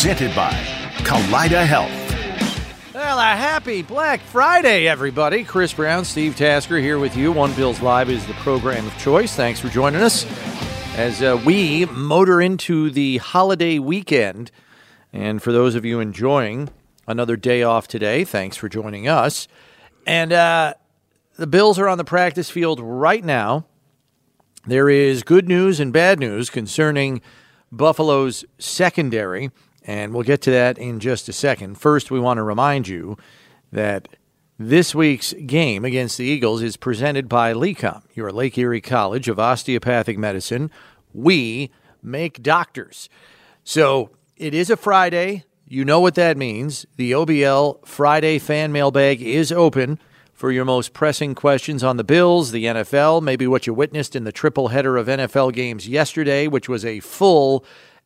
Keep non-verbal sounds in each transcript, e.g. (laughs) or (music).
presented by Kaleida Health. Well, a happy Black Friday, everybody. Chris Brown, Steve Tasker here with you. One Bills Live is the program of choice. Thanks for joining us as uh, we motor into the holiday weekend. And for those of you enjoying another day off today, thanks for joining us. And uh, the Bills are on the practice field right now. There is good news and bad news concerning Buffalo's secondary, and we'll get to that in just a second. First, we want to remind you that this week's game against the Eagles is presented by LECOM, your Lake Erie College of Osteopathic Medicine. We make doctors. So it is a Friday. You know what that means. The OBL Friday fan mailbag is open for your most pressing questions on the Bills, the NFL, maybe what you witnessed in the triple header of NFL games yesterday, which was a full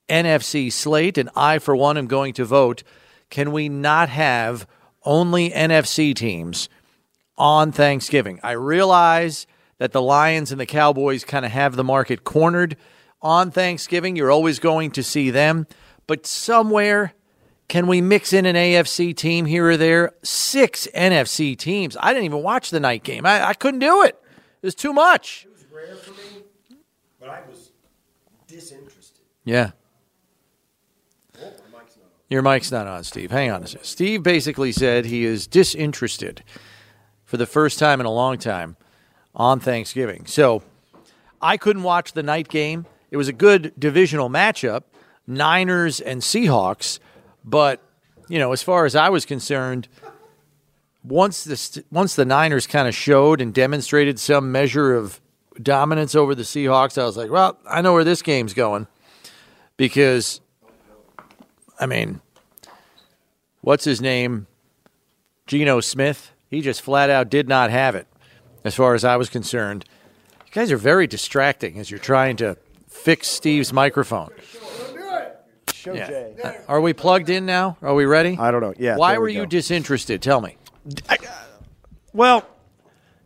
NFC slate. And I, for one, am going to vote. Can we not have only NFC teams on Thanksgiving? I realize that the Lions and the Cowboys kind of have the market cornered on Thanksgiving. You're always going to see them. But somewhere can we mix in an AFC team here or there? Six NFC teams. I didn't even watch the night game. I, I couldn't do it. It was too much. It was rare for me, but I was disinterested. Yeah. Oh, my mic's not on. Your mic's not on, Steve. Hang on a second. Steve basically said he is disinterested for the first time in a long time on Thanksgiving. So I couldn't watch the night game. It was a good divisional matchup, Niners and Seahawks. But you know, as far as I was concerned, once the once the Niners kind of showed and demonstrated some measure of dominance over the Seahawks, I was like, well, I know where this game's going because, I mean, what's his name, Geno Smith? He just flat out did not have it, as far as I was concerned. You guys are very distracting as you're trying to fix Steve's microphone. Show Yeah. Jay. Uh, Are we plugged in now? Are we ready? I don't know. Yeah, Why were we you disinterested? Tell me. Well,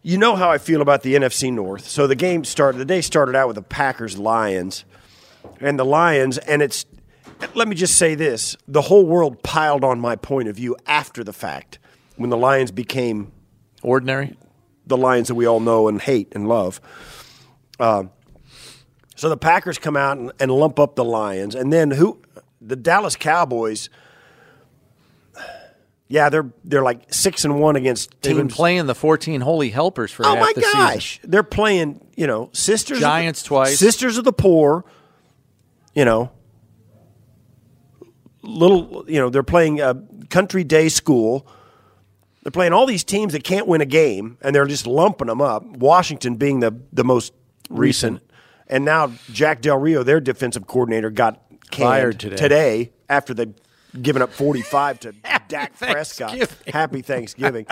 you know how I feel about the NFC North. So the game started. The day started out with the Packers Lions, and the Lions, and it's. Let me just say this: the whole world piled on my point of view after the fact when the Lions became Ordinary? the Lions that we all know and hate and love. Um, so the Packers come out and, and lump up the Lions, and then who? The Dallas Cowboys. Yeah, they're they're like six and one against They've been playing the 14 Holy Helpers for Oh half my the season. gosh, they're playing. You know, sisters of the- Giants twice. sisters of the poor. You know, little. You know, they're playing a country day school. They're playing all these teams that can't win a game, and they're just lumping them up. Washington being the the most recent, and now Jack Del Rio, their defensive coordinator, got canned Fired today. after they've given up forty five to (laughs) Dak Prescott. Happy Thanksgiving.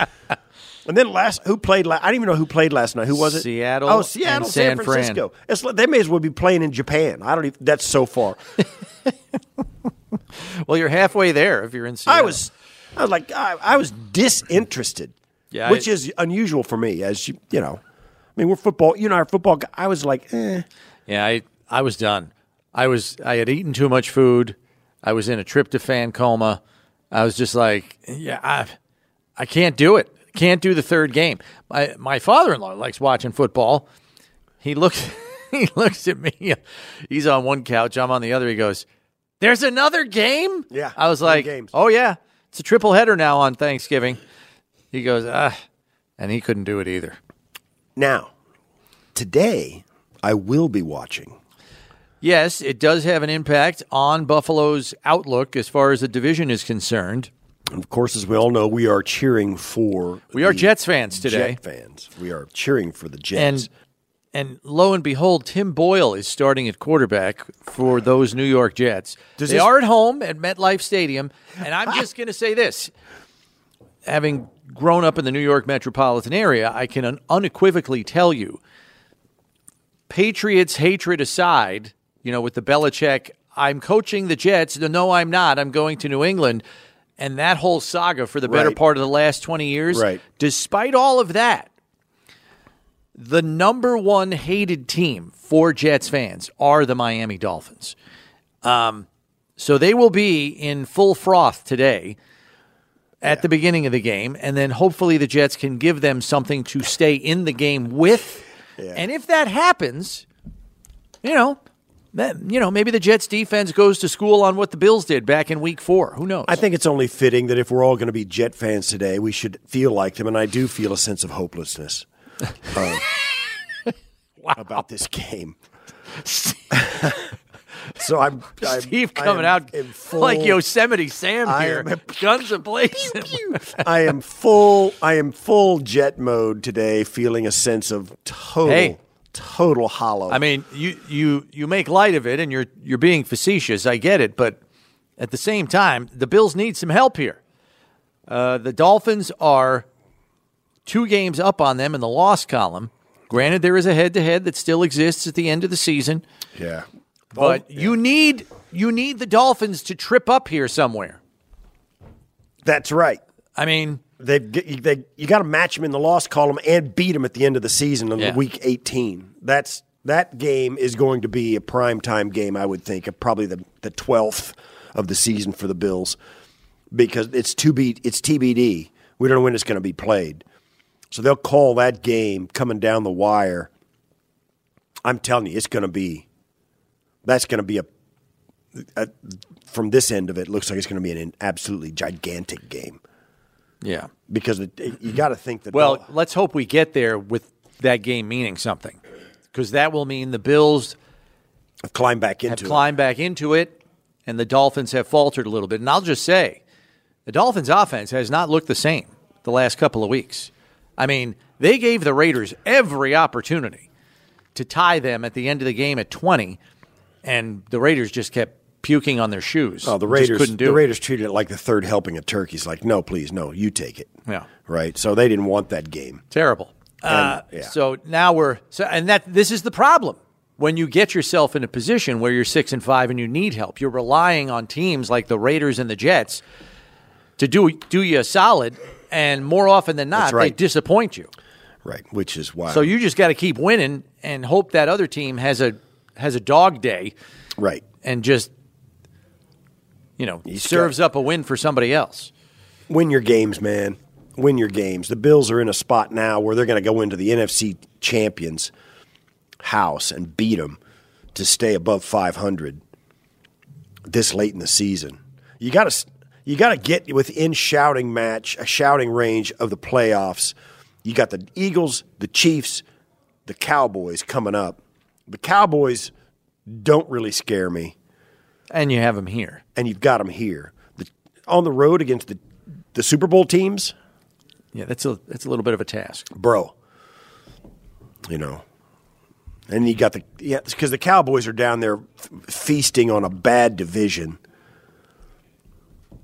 And then last, who played? La- I didn't even know who played last night. Who was it? Seattle Oh, Seattle, and San, San Fran. Francisco. It's like, they may as well be playing in Japan. I don't. Even, that's so far. (laughs) (laughs) Well, you're halfway there if you're in Seattle. I was, I was like, I, I was disinterested. Yeah, which I- is unusual for me. As you, you know, I mean, we're football. You know, our football. I was like, eh. Yeah, I, I was done. I was I had eaten too much food. I was in a tryptophan coma. I was just like, yeah, I, I can't do it. Can't do the third game. My my father-in-law likes watching football. He looks (laughs) he looks at me. He's on one couch, I'm on the other. He goes, "There's another game?" Yeah, I was like, games. "Oh yeah, it's a triple header now on Thanksgiving." He goes, "Ah," and he couldn't do it either. Now, today I will be watching. Yes, it does have an impact on Buffalo's outlook as far as the division is concerned. And of course, as we all know, we are cheering for. We are Jets fans today. Jet fans. We are cheering for the Jets. And and lo and behold, Tim Boyle is starting at quarterback for those New York Jets. Does they this- are at home at MetLife Stadium, and I'm just going to say this: having grown up in the New York metropolitan area, I can un- unequivocally tell you, Patriots hatred aside, you know, with the Belichick, I'm coaching the Jets. No, I'm not. I'm going to New England. And that whole saga for the better Right. part of the last 20 years. Right. Despite all of that, the number one hated team for Jets fans are the Miami Dolphins. Um, so they will be in full froth today at the beginning of the game, and then hopefully the Jets can give them something to stay in the game with. And if that happens, you know, that, you know, maybe the Jets defense goes to school on what the Bills did back in Week Four. Who knows? I think it's only fitting that if we're all going to be Jet fans today, we should feel like them, and I do feel a sense of hopelessness (laughs) uh, about this game. so I'm, I'm Steve coming out in (laughs) full- like Yosemite Sam I here, am- guns ablazing. I am full. I am full jet mode today, feeling a sense of total, Hey. total hollow. I mean, you you you make light of it, and you're you're being facetious. I get it, but at the same time, the Bills need some help here. Uh, the Dolphins are two games up on them in the loss column. Granted, there is a head-to-head that still exists at the end of the season, yeah, but Oh, you need you need the Dolphins to trip up here somewhere. that's right. I mean, They they you got to match them in the loss column and beat them at the end of the season in Yeah. week 18. That's that game is going to be a prime time game. I would think probably the the 12th of the season for the Bills because it's to be it's TBD. We don't know when it's going to be played, so they'll call that game coming down the wire. I'm telling you, it's going to be that's going to be a, a from this end of it. Looks like it's going to be an absolutely gigantic game yeah. because it, it- you got to think that Well, let's hope we get there with that game meaning something, because that will mean the Bills climb back have into it. climbed back into it, and the Dolphins have faltered a little bit. And I'll just say, the Dolphins' offense has not looked the same the last couple of weeks. I mean, they gave the Raiders every opportunity to tie them at the end of the game at 20, and the Raiders just kept puking on their shoes. Oh, the Just Raiders! couldn't do the it. Raiders treated it like the third helping of turkeys. Like, no, please, no, you take it. Yeah. right. So they didn't want that game. Terrible. Uh, yeah. So now we're so, and that this is the problem when you get yourself in a position where you're six and five and you need help. You're relying on teams like the Raiders and the Jets to do do you a solid, and more often than not, right. they disappoint you. Right, which is why. So you just got to keep winning and hope that other team has a has a dog day right. and just you know just serves up a win for somebody else. Win your games, man. Win your games. The Bills are in a spot now where they're going to go into the NFC champions house and beat them to stay above 500 this late in the season. You got to you got to get within shouting match, a shouting range of the playoffs. You got the Eagles, the Chiefs, the Cowboys coming up. The Cowboys don't really scare me And you have them here. and you've got them here. The, on the road against the the Super Bowl teams, Yeah, that's a that's a little bit of a task. bro. You know, and you got the yeah because the Cowboys are down there feasting on a bad division.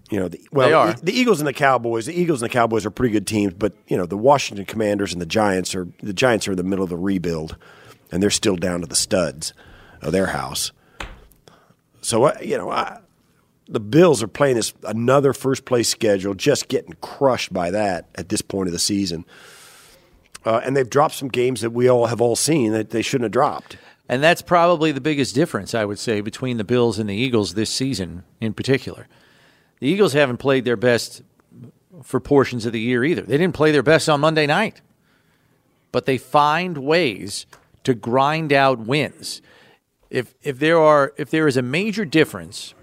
You know, the, well, They are. The, Eagles and the Cowboys. The Eagles and the Cowboys are pretty good teams, but you know the Washington Commanders and the Giants are the Giants are in the middle of the rebuild, and they're still down to the studs of their house. So uh, you know, I, the Bills are playing this another first place schedule, just getting crushed by that at this point of the season. Uh, and they've dropped some games that we all have all seen that they shouldn't have dropped. And that's probably the biggest difference, I would say, between the Bills and the Eagles this season in particular. The Eagles haven't played their best for portions of the year either. They didn't play their best on Monday night, but they find ways to grind out wins. If if there are if there is a major difference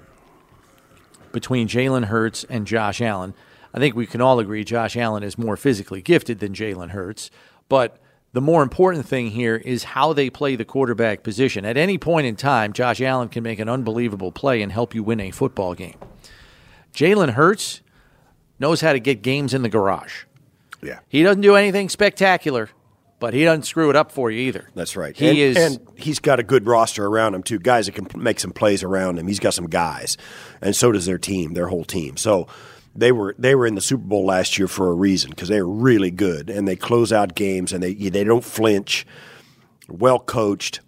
between Jalen Hurts and Josh Allen, I think we can all agree Josh Allen is more physically gifted than Jalen Hurts. But the more important thing here is how they play the quarterback position. At any point in time, Josh Allen can make an unbelievable play and help you win a football game. Jalen Hurts knows how to get games in the garage. Yeah, He doesn't do anything spectacular, but he doesn't screw it up for you either. that's right. He and, is and he's got a good roster around him too. Guys that can make some plays around him. He's got some guys, and so does their team, their whole team. So they were they were in the Super Bowl last year for a reason because they were really good and they close out games and they they don't flinch. Well coached.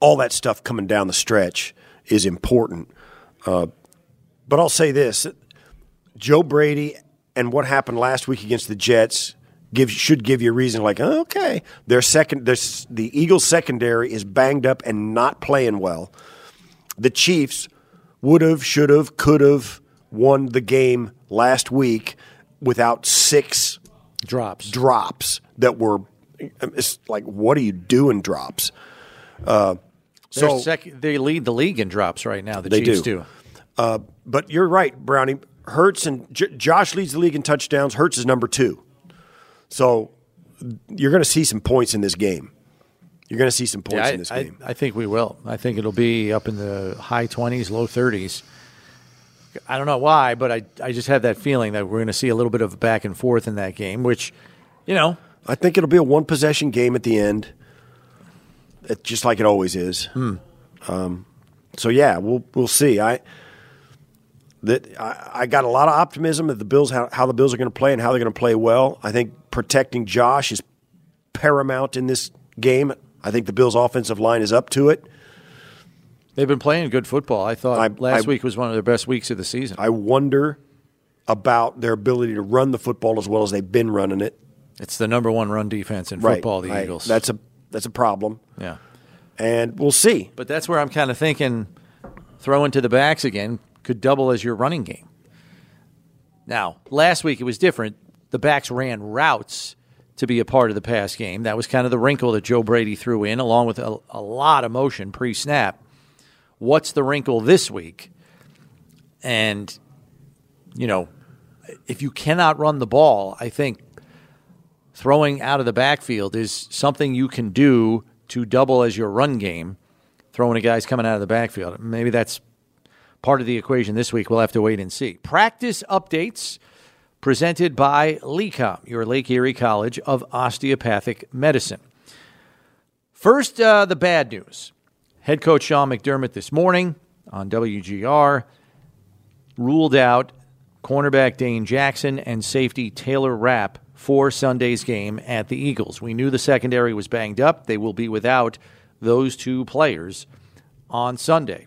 All that stuff coming down the stretch is important. Uh, but I'll say this: Joe Brady and what happened last week against the Jets give should give you a reason. Like, okay, their second, their, the Eagles secondary is banged up and not playing well. the Chiefs would have, should have, could have won the game last week without six Drops. drops that were it's like what are you doing drops? Uh, so sec- they lead the league in drops right now. The Chiefs do. do. But you're right, Brownie. Hurts and J- Josh leads the league in touchdowns. Hurts is number two. So you're going to see some points in this game. You're going to see some points Yeah, in this I, I, game. I think we will. I think it'll be up in the high 20s, low 30s. I don't know why, but I, I just have that feeling that we're going to see a little bit of back and forth in that game, which, you know, I think it'll be a one possession game at the end, just like it always is. Um, so yeah, we'll we'll see. I that I, I got a lot of optimism that the Bills how, how the Bills are going to play and how they're going to play well. I think protecting Josh is paramount in this game. I think the Bills' offensive line is up to it. they've been playing good football. I thought I- last I- week was one of their best weeks of the season. I wonder about their ability to run the football as well as they've been running it. it's the number one run defense in Right. football, the Eagles. That's a that's a problem, yeah. and we'll see. But that's where I'm kind of thinking throwing to the backs again could double as your running game. Now, last week it was different. The backs ran routes to be a part of the pass game. That was kind of the wrinkle that Joe Brady threw in, along with a, a lot of motion pre snap. What's the wrinkle this week? And, you know, if you cannot run the ball, I think throwing out of the backfield is something you can do to double as your run game, throwing to guys coming out of the backfield. Maybe that's part of the equation this week. We'll have to wait and see. Practice updates presented by LECOM, your Lake Erie College of Osteopathic Medicine. First, uh, the bad news. Head coach Sean McDermott this morning on WGR ruled out cornerback Dane Jackson and safety Taylor Rapp for Sunday's game at the Eagles. We knew the secondary was banged up. They will be without those two players on Sunday.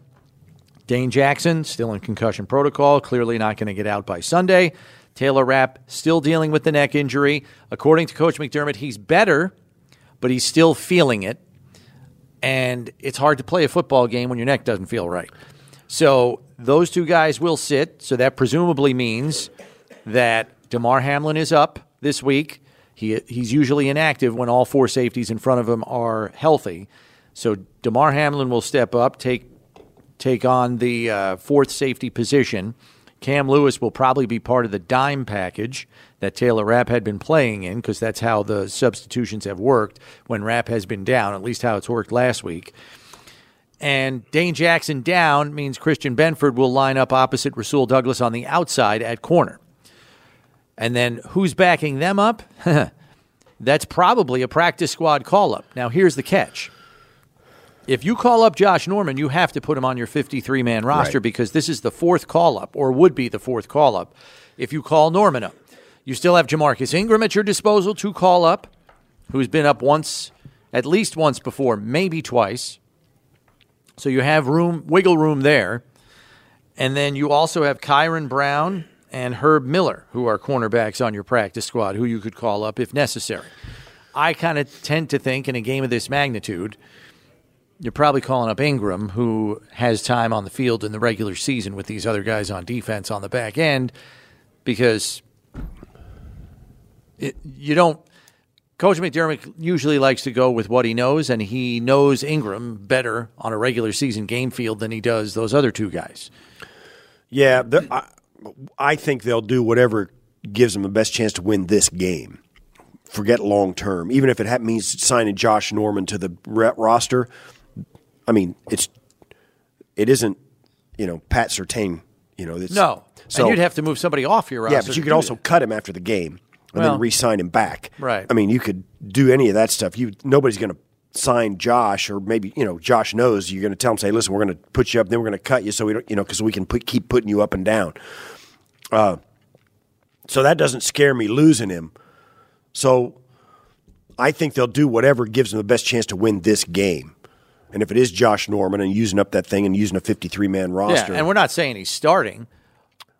Dane Jackson still in concussion protocol, clearly not going to get out by Sunday. Taylor Rapp still dealing with the neck injury. According to Coach McDermott, he's better, but he's still feeling it. And it's hard to play a football game when your neck doesn't feel right. So those two guys will sit. So that presumably means that Damar Hamlin is up this week. He, he's usually inactive when all four safeties in front of him are healthy. So Damar Hamlin will step up, take take on the uh, fourth safety position. Cam Lewis will probably be part of the dime package that Taylor Rapp had been playing in because that's how the substitutions have worked when Rapp has been down, at least how it's worked last week. And Dane Jackson down means Christian Benford will line up opposite Rasul Douglas on the outside at corner. And then who's backing them up? (laughs) That's probably a practice squad call up. Now, here's the catch. If you call up Josh Norman, you have to put him on your 53 man roster Right. because this is the fourth call up, or would be the fourth call up if you call Norman up. You still have Ja'Marcus Ingram at your disposal to call up, who's been up once, at least once before, maybe twice. So you have room, wiggle room there. And then you also have Kyron Brown and Herb Miller, who are cornerbacks on your practice squad, who you could call up if necessary. I kind of tend to think in a game of this magnitude, you're probably calling up Ingram, who has time on the field in the regular season with these other guys on defense on the back end, because it, you don't. Coach McDermott usually likes to go with what he knows, and he knows Ingram better on a regular season game field than he does those other two guys. Yeah, the- I, I think they'll do whatever gives them the best chance to win this game. Forget long term, even if it means signing Josh Norman to the roster. I mean, it's it isn't you know Pat Surtain. You know, it's, No, So and you'd have to move somebody off your roster. yeah, but you could also cut him after the game and Well- then re-sign him back. Right. I mean, you could do any of that stuff. You nobody's going to sign Josh, or maybe you know Josh knows you're going to tell him, say, listen, we're going to put you up, then we're going to cut you, so we don't, you know, because we can put, keep putting you up and down. Uh, so that doesn't scare me losing him. So I think they'll do whatever gives them the best chance to win this game. And if it is Josh Norman and using up that thing and using a 53 man roster. Yeah, and we're not saying he's starting.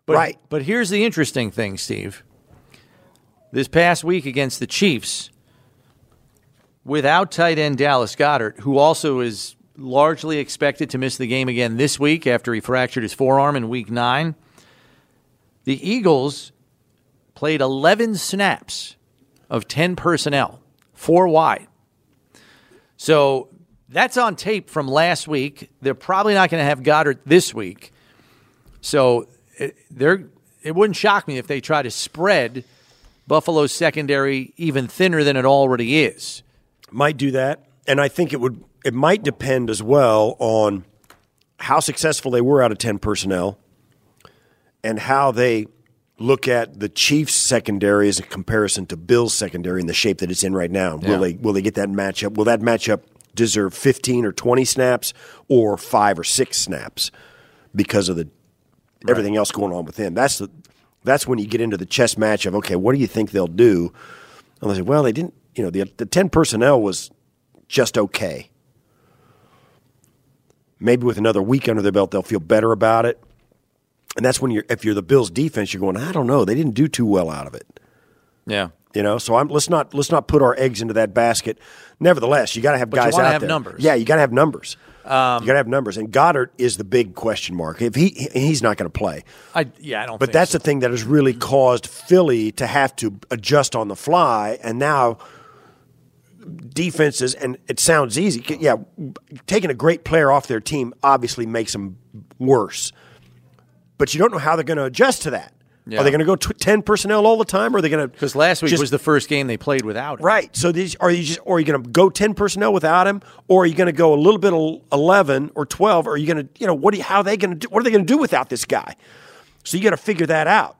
But, Right. But here's the interesting thing, Steve. This past week against the Chiefs, without tight end Dallas Goedert, who also is largely expected to miss the game again this week after he fractured his forearm in week nine. The Eagles played 11 snaps of 10 personnel, four wide. So that's on tape from last week. They're probably not going to have Goedert this week. So it, they're, it wouldn't shock me if they try to spread Buffalo's secondary even thinner than it already is. Might do that. And I think it would it might depend as well on how successful they were out of 10 personnel and how they look at the Chiefs secondary as a comparison to Bills secondary in the shape that it's in right now. Yeah. Will they will they get that matchup? Will that matchup deserve 15 or 20 snaps or 5 or 6 snaps because of the everything else going on within? That's the that's when you get into the chess match of okay, what do you think they'll do? And they say, well, they didn't. You know, the the 10 personnel was just okay. Maybe with another week under their belt, they'll feel better about it. And that's when you're, if you're the Bills defense, you're going, I don't know, they didn't do too well out of it. Yeah. You know, so I'm, let's not let's not put our eggs into that basket. Nevertheless, you got to have But guys out have there. numbers. Yeah, you got to have numbers. Um, you got to have numbers. And Goedert is the big question mark. If he he's not going to play, I, yeah, I don't but that's so. the thing that has really caused Philly to have to adjust on the fly, and now defenses. And it sounds easy, yeah. Taking a great player off their team obviously makes them worse, but you don't know how they're going to adjust to that. Yeah. Are they going to go ten personnel all the time, or are they going to? Because last week just- was the first game they played without him. Right. So these are you just or are you going to go ten personnel without him, or are you going to go a little bit of eleven or twelve? Or are you going to you know what? Do you, how are they going to do? What are they going to do without this guy? So you got to figure that out,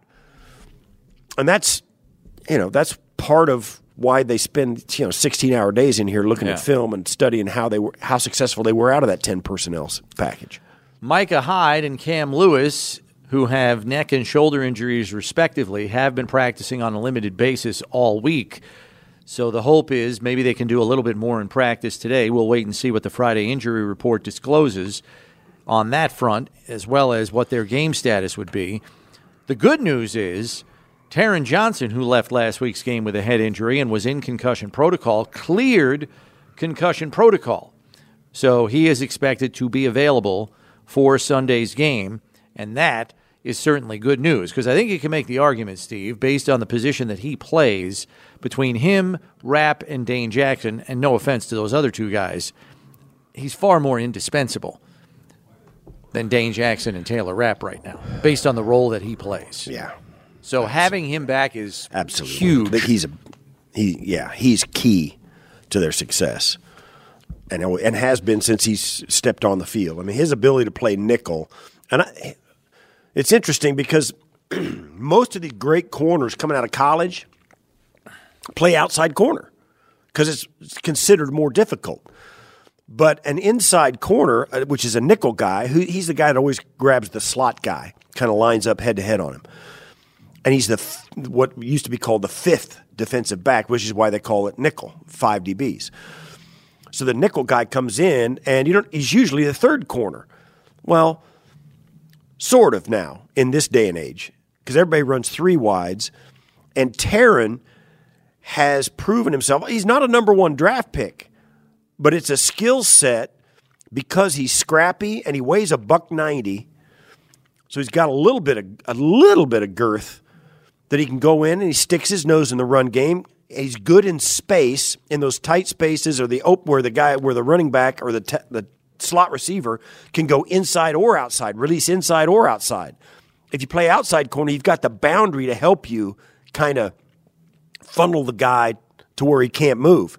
and that's you know that's part of why they spend you know sixteen hour days in here looking Yeah. at film and studying how they were how successful they were out of that ten personnel package. Micah Hyde and Cam Lewis, who have neck and shoulder injuries respectively, have been practicing on a limited basis all week. So the hope is maybe they can do a little bit more in practice today. We'll wait and see what the Friday injury report discloses on that front, as well as what their game status would be. The good news is Taron Johnson, who left last week's game with a head injury and was in concussion protocol, cleared concussion protocol. So he is expected to be available for Sunday's game, and that is certainly good news because I think you can make the argument, Steve, based on the position that he plays between him, Rapp, and Dane Jackson, and no offense to those other two guys, he's far more indispensable than Dane Jackson and Taylor Rapp right now, based on the role that he plays. Yeah, So having him back is absolutely huge. But he's a he. Yeah, he's key to their success. and and has been since he's stepped on the field. I mean, his ability to play nickel, and I, it's interesting because (clears throat) most of the great corners coming out of college play outside corner because it's, considered more difficult. But an inside corner, uh, which is a nickel guy, who he's the guy that always grabs the slot guy, kind of lines up head to head on him, and he's the what used to be called the fifth defensive back, which is why they call it nickel, five DBs. So the nickel guy comes in, and you don't, he's usually the third corner. Well, sort of now in this day and age, because everybody runs three wides, and Taron has proven himself. He's not a number one draft pick, but it's a skill set because he's scrappy and he weighs a buck ninety. So he's got a little bit of a little bit of girth that he can go in and he sticks his nose in the run game. He's good in space in those tight spaces or the op- where the guy where the running back or the the slot receiver can go inside or outside, release inside or outside. If you play outside corner, you've got the boundary to help you kind of funnel the guy to where he can't move.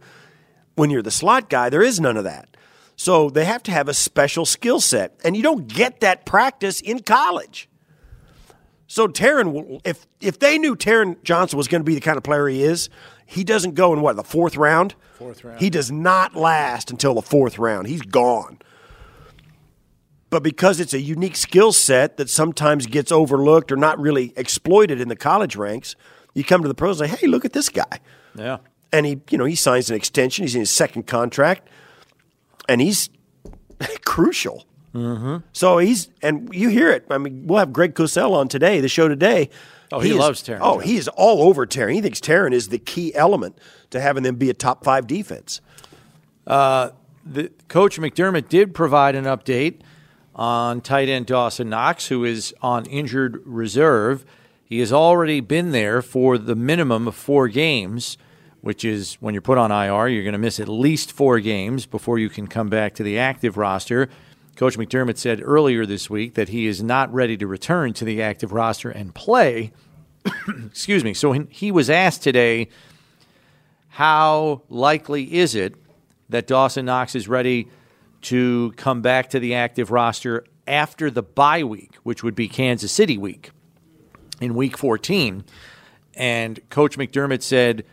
When you're the slot guy, there is none of that. So they have to have a special skill set, and you don't get that practice in college. So Taron, will- if if they knew Taron Johnson was going to be the kind of player he is, he doesn't go in what the fourth round. Fourth round. He does not last until the fourth round. He's gone. But because it's a unique skill set that sometimes gets overlooked or not really exploited in the college ranks, you come to the pros and say, "Hey, look at this guy." yeah. and he you know he signs an extension. He's in his second contract, and he's (laughs) crucial. Mm-hmm. So he's and you hear it. I mean, we'll have Greg Cosell on today, the show today. Oh, he is- loves Taron Oh, he is all over Taron. He thinks Taron is the key element to having them be a top five defense. the coach McDermott did provide an update on tight end Dawson Knox, who is on injured reserve. He has already been there for the minimum of four games, which is when you're put on IR, you're going to miss at least four games before you can come back to the active roster. Coach McDermott said earlier this week that he is not ready to return to the active roster and play. (coughs) Excuse me. So he was asked today, how likely is it that Dawson Knox is ready to come back to the active roster after the bye week, which would be Kansas City week in week 14? And Coach McDermott said,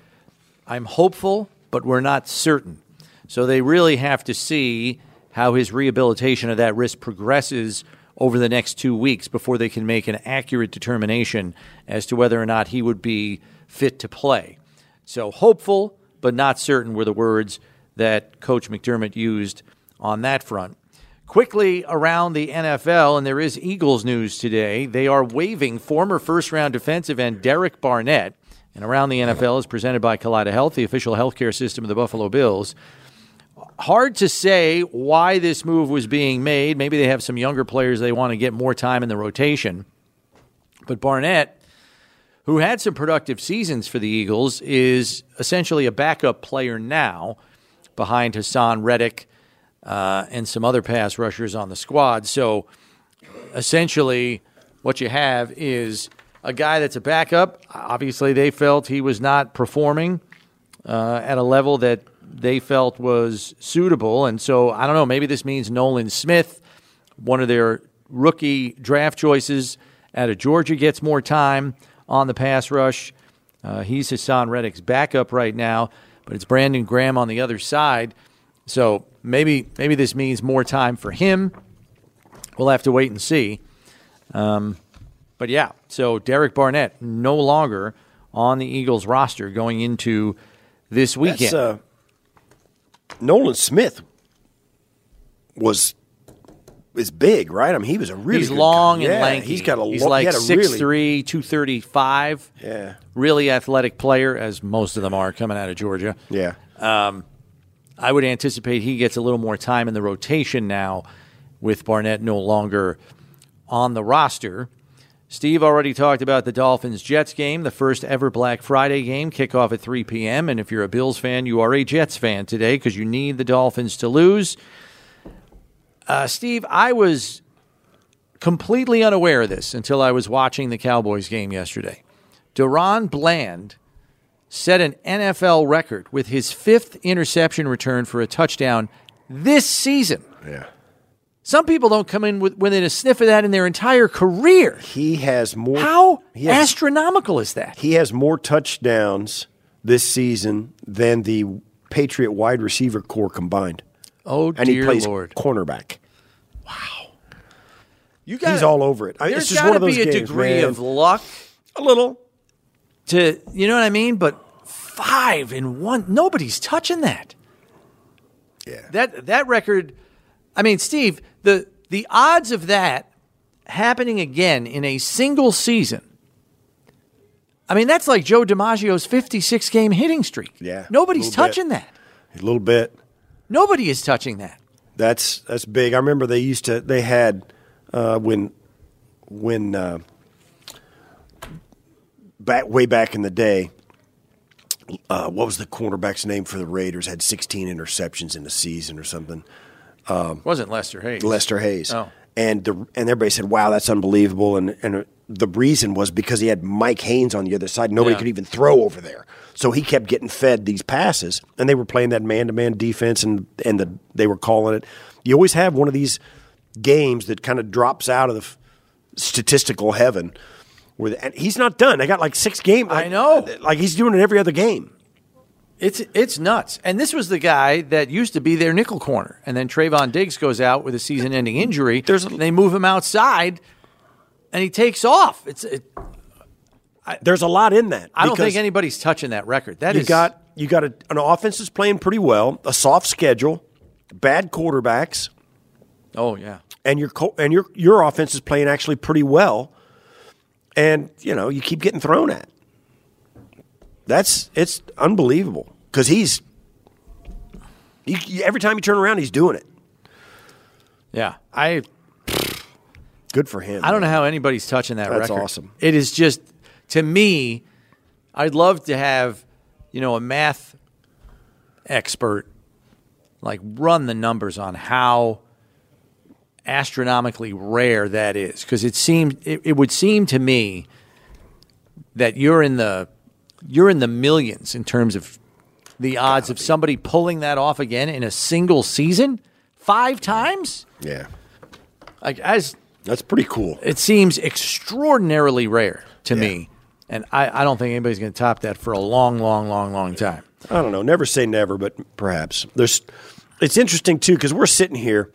I'm hopeful, but we're not certain. So they really have to see how his rehabilitation of that wrist progresses over the next two weeks before they can make an accurate determination as to whether or not he would be fit to play. So, hopeful, but not certain were the words that Coach McDermott used on that front. Quickly around the NFL, and there is Eagles news today. They are waiving former first round defensive end Derek Barnett. And around the NFL is presented by Kaleida Health, the official healthcare system of the Buffalo Bills hard to say why this move was being made. Maybe they have some younger players they want to get more time in the rotation. But Barnett, who had some productive seasons for the Eagles, is essentially a backup player now behind Haason Reddick uh, and some other pass rushers on the squad. So essentially, what you have is a guy that's a backup. Obviously, they felt he was not performing uh, at a level that they felt was suitable. And so I don't know, maybe this means Nolan Smith, one of their rookie draft choices out of Georgia, gets more time on the pass rush. Uh, he's Haason Reddick's backup right now, but it's Brandon Graham on the other side. So maybe maybe this means more time for him. We'll have to wait and see. Um, but yeah, so Derek Barnett no longer on the Eagles roster going into this weekend. Uh, Nolan Smith was is big, right? I mean, he was a really he's long and lanky. He's got a he's lo- like he six really, three, two thirty five. Yeah, really athletic player, as most of them are coming out of Georgia. Yeah, um, I would anticipate he gets a little more time in the rotation now, with Barnett no longer on the roster. Steve already talked about the Dolphins Jets game, the first ever Black Friday game, kickoff at 3 p.m. And if you're a Bills fan, you are a Jets fan today because you need the Dolphins to lose. Uh, Steve, I was completely unaware of this until I was watching the Cowboys game yesterday. DaRon Bland set an NFL record with his fifth interception return for a touchdown this season. Yeah. Some people don't come in with, within a sniff of that in their entire career. He has more. How has, astronomical is that? He has more touchdowns this season than the Patriot wide receiver core combined. Oh, and dear he plays Lord. cornerback. Wow. You got He's all over it. I- There's got to be a games, degree man. of luck a little. To, you know what I mean? But five in one, nobody's touching that. Yeah. That that record, I mean, Steve, the the odds of that happening again in a single season. I mean, that's like Joe DiMaggio's 56 game hitting streak. Yeah, Nobody's little bit. touching that. A little bit. Nobody is touching that. That's that's big. I remember they used to they had uh, when when uh, back way back in the day. Uh, what was the cornerback's name for the Raiders? Had 16 interceptions in the season or something. wasn't Lester Hayes. Lester Hayes. Oh. And the and everybody said, "Wow, that's unbelievable." And and the reason was because he had Mike Haynes on the other side. Nobody Yeah. could even throw over there, so he kept getting fed these passes. And they were playing that man to man defense, and and the, they were calling it. You always have one of these games that kind of drops out of the f- statistical heaven. And he's not done. They got like six games. I know. Like he's doing it every other game. It's it's nuts. And this was the guy that used to be their nickel corner, and then Trevon Diggs goes out with a season-ending injury. There's a- and they move him outside, and he takes off. It's it, There's a lot in that. I don't think anybody's touching that record. That you is- got you got a, an offense that's playing pretty well, a soft schedule, bad quarterbacks, Oh yeah. and your and your your offense is playing actually pretty well, and you know you keep getting thrown at. That's it's unbelievable because he's you- every time you turn around, he's doing it. Yeah, I Good for him. I don't know how anybody's touching that record. That's record. awesome. It is just to me. I'd love to have you know a math expert like run the numbers on how astronomically rare that is because it seemed it, it would seem to me that you're in the you're in the millions in terms of the odds of somebody pulling that off again in a single season five times Yeah, like as that's pretty cool. it seems extraordinarily rare to me and I, I don't think anybody's going to top that for a long long long long time I don't know. Never say never, but perhaps there's. It's interesting too because we're sitting here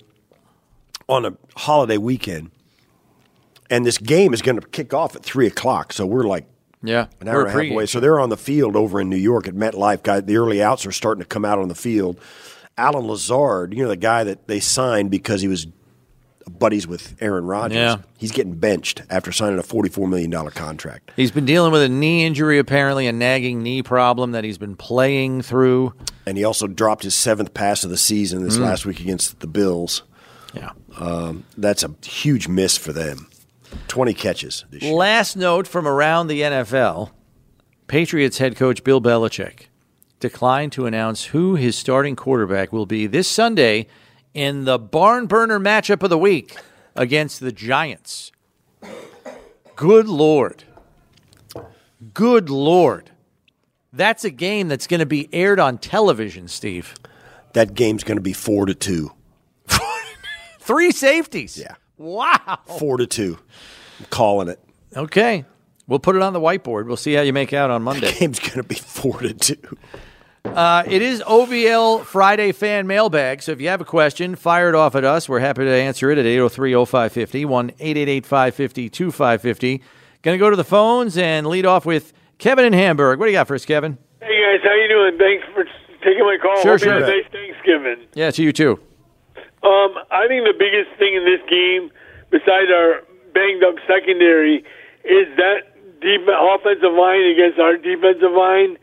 on a holiday weekend, and this game is going to kick off at three o'clock. So we're like yeah an hour and a half away. So they're on the field over in New York at MetLife. Guy, the early outs are starting to come out on the field. Allen Lazard, you know the guy that they signed because he was buddies with Aaron Rodgers. Yeah. He's getting benched after signing a forty-four million dollar contract. He's been dealing with a knee injury, apparently, a nagging knee problem that he's been playing through. And he also dropped his seventh pass of the season this mm. last week against the Bills. Yeah. Um, that's a huge miss for them. 20 catches this year. Last note from around the NFL Patriots head coach Bill Belichick declined to announce who his starting quarterback will be this Sunday in the barn burner matchup of the week against the Giants. Good Lord. Good Lord. That's a game that's going to be aired on television, Steve. That game's going to be 4 to 2. Three safeties. Yeah. Wow. 4 to 2. I'm calling it. Okay. We'll put it on the whiteboard. We'll see how you make out on Monday. (laughs) The Game's going to be 4 to 2. Uh, it is OBL Friday fan mailbag. So if you have a question, fire it off at us. We're happy to answer it at 803 0550, 1 888 550 2550. Going to go to the phones and lead off with Kevin in Hamburg. What do you got for us, Kevin? Hey guys, how you doing? Thanks for taking my call. Sure, Hope you sure. a nice Thanksgiving. Yeah, to you too. Um, I think the biggest thing in this game, besides our banged up secondary, is that deep offensive line against our defensive line.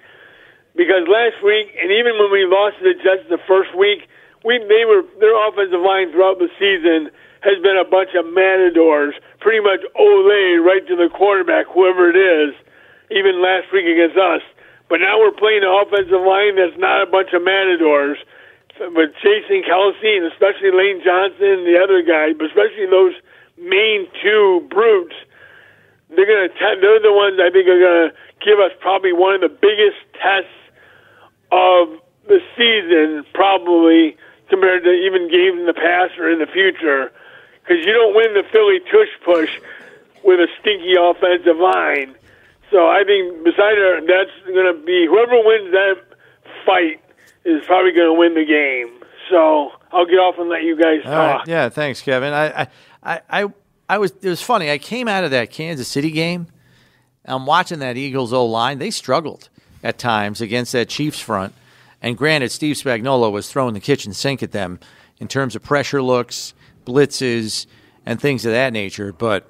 Because last week, and even when we lost to the Jets the first week, we they were their offensive line throughout the season has been a bunch of matadors, pretty much ole right to the quarterback, whoever it is. Even last week against us, but now we're playing an offensive line that's not a bunch of matadors but Jason Kelce and especially Lane Johnson and the other guy, but especially those main two brutes, they're gonna te- they're the ones I think are gonna give us probably one of the biggest tests of the season, probably compared to even games in the past or in the future, because you don't win the Philly tush push with a stinky offensive line. So I think beside her, that's going to be whoever wins that fight is probably going to win the game. So I'll get off and let you guys All talk. right. Yeah, thanks, Kevin. I, I, I, I, I was. It was funny. I came out of that Kansas City game. I'm watching that Eagles O line. They struggled at times against that Chiefs front. And granted, Steve Spagnuolo was throwing the kitchen sink at them in terms of pressure looks, blitzes, and things of that nature. But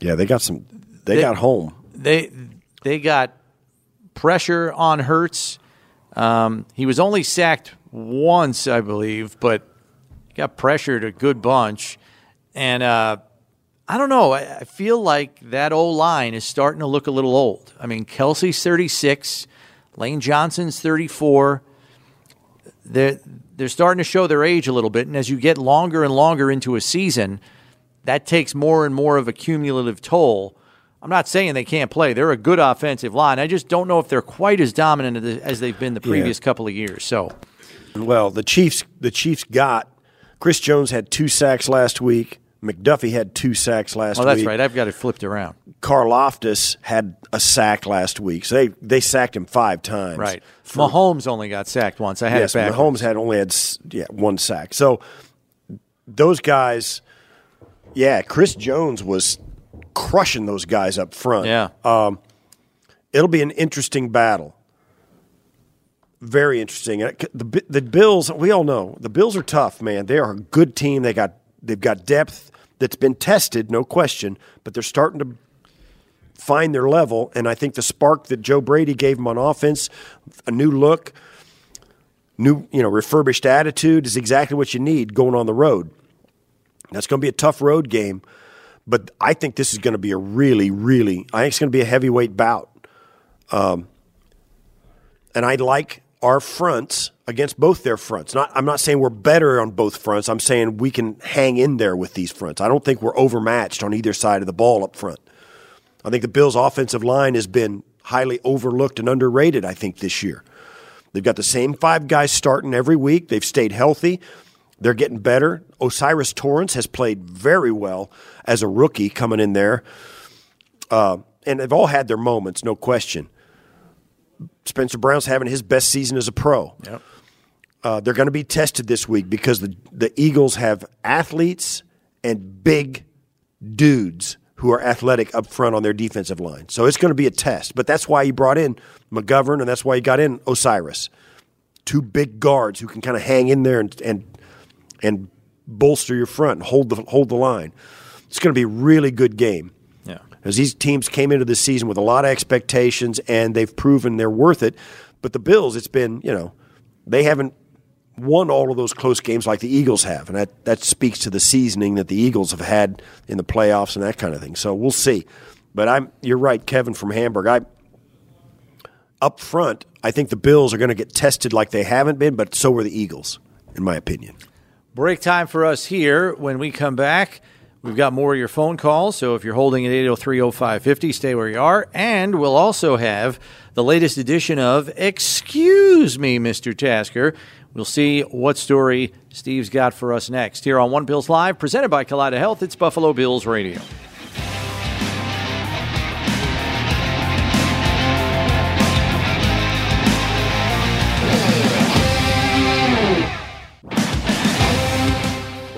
Yeah, they got some. They, They- got home. they they got pressure on Hurts. Um, he was only sacked once, I believe, but got pressured a good bunch. And uh, I don't know. I, I feel like that O line is starting to look a little old. I mean, Kelce's 36, Lane Johnson's 34. They're, they're starting to show their age a little bit. And as you get longer and longer into a season, that takes more and more of a cumulative toll. I'm not saying they can't play. They're a good offensive line. I just don't know if they're quite as dominant as they've been the previous couple of years. So, Well, the Chiefs. The Chiefs got. Chris Jones had two sacks last week. McDuffie had two sacks last week. oh, that's week. right. I've got it flipped around. Karlaftis had a sack last week. So they they sacked him five times. Right. Mahomes only got sacked once. I had yes, it back. Mahomes had only had yeah one sack. So those guys, yeah, Chris Jones was crushing those guys up front. Yeah. Um, it'll be an interesting battle. Very interesting. Uh, the the Bills, we all know the Bills are tough, man. They are a good team. They got they've got depth that's been tested, no question. But they're starting to find their level, and I think the spark that Joe Brady gave them on offense, a new look. new, you know, refurbished attitude is exactly what you need going on the road. That's going to be a tough road game, but I think this is going to be a really, really. I think it's going to be a heavyweight bout. Um, and I like our fronts against both their fronts. Not, I'm not saying we're better on both fronts. I'm saying we can hang in there with these fronts. I don't think we're overmatched on either side of the ball up front. I think the Bills' offensive line has been highly overlooked and underrated, I think, this year. They've got the same five guys starting every week. They've stayed healthy. They're getting better. O'Cyrus Torrence has played very well as a rookie coming in there. Uh, and they've all had their moments, no question. Spencer Brown's having his best season as a pro. Yep. Uh, they're going to be tested this week because the, the Eagles have athletes and big dudes who are athletic up front on their defensive line. So it's going to be a test. But that's why he brought in McGovern and that's why he got in Osiris. Two big guards who can kind of hang in there and, and and bolster your front and hold the hold the line. It's going to be a really good game. Yeah. As these teams came into the season with a lot of expectations and they've proven they're worth it. But the Bills, it's been, you know, they haven't won all of those close games like the Eagles have. And that, that speaks to the seasoning that the Eagles have had in the playoffs and that kind of thing. So we'll see. But I'm you're right, Kevin from Hamburg. I up front, I think the Bills are going to get tested like they haven't been, but so are the Eagles, in my opinion. Break time for us here. When we come back, we've got more of your phone calls. So if you're holding at 803 0550, stay where you are. And we'll also have the latest edition of Excuse Me, Mr. Tasker. We'll see what story Steve's got for us next here on One Bills Live, presented by Kaleida Health. It's Buffalo Bills Radio.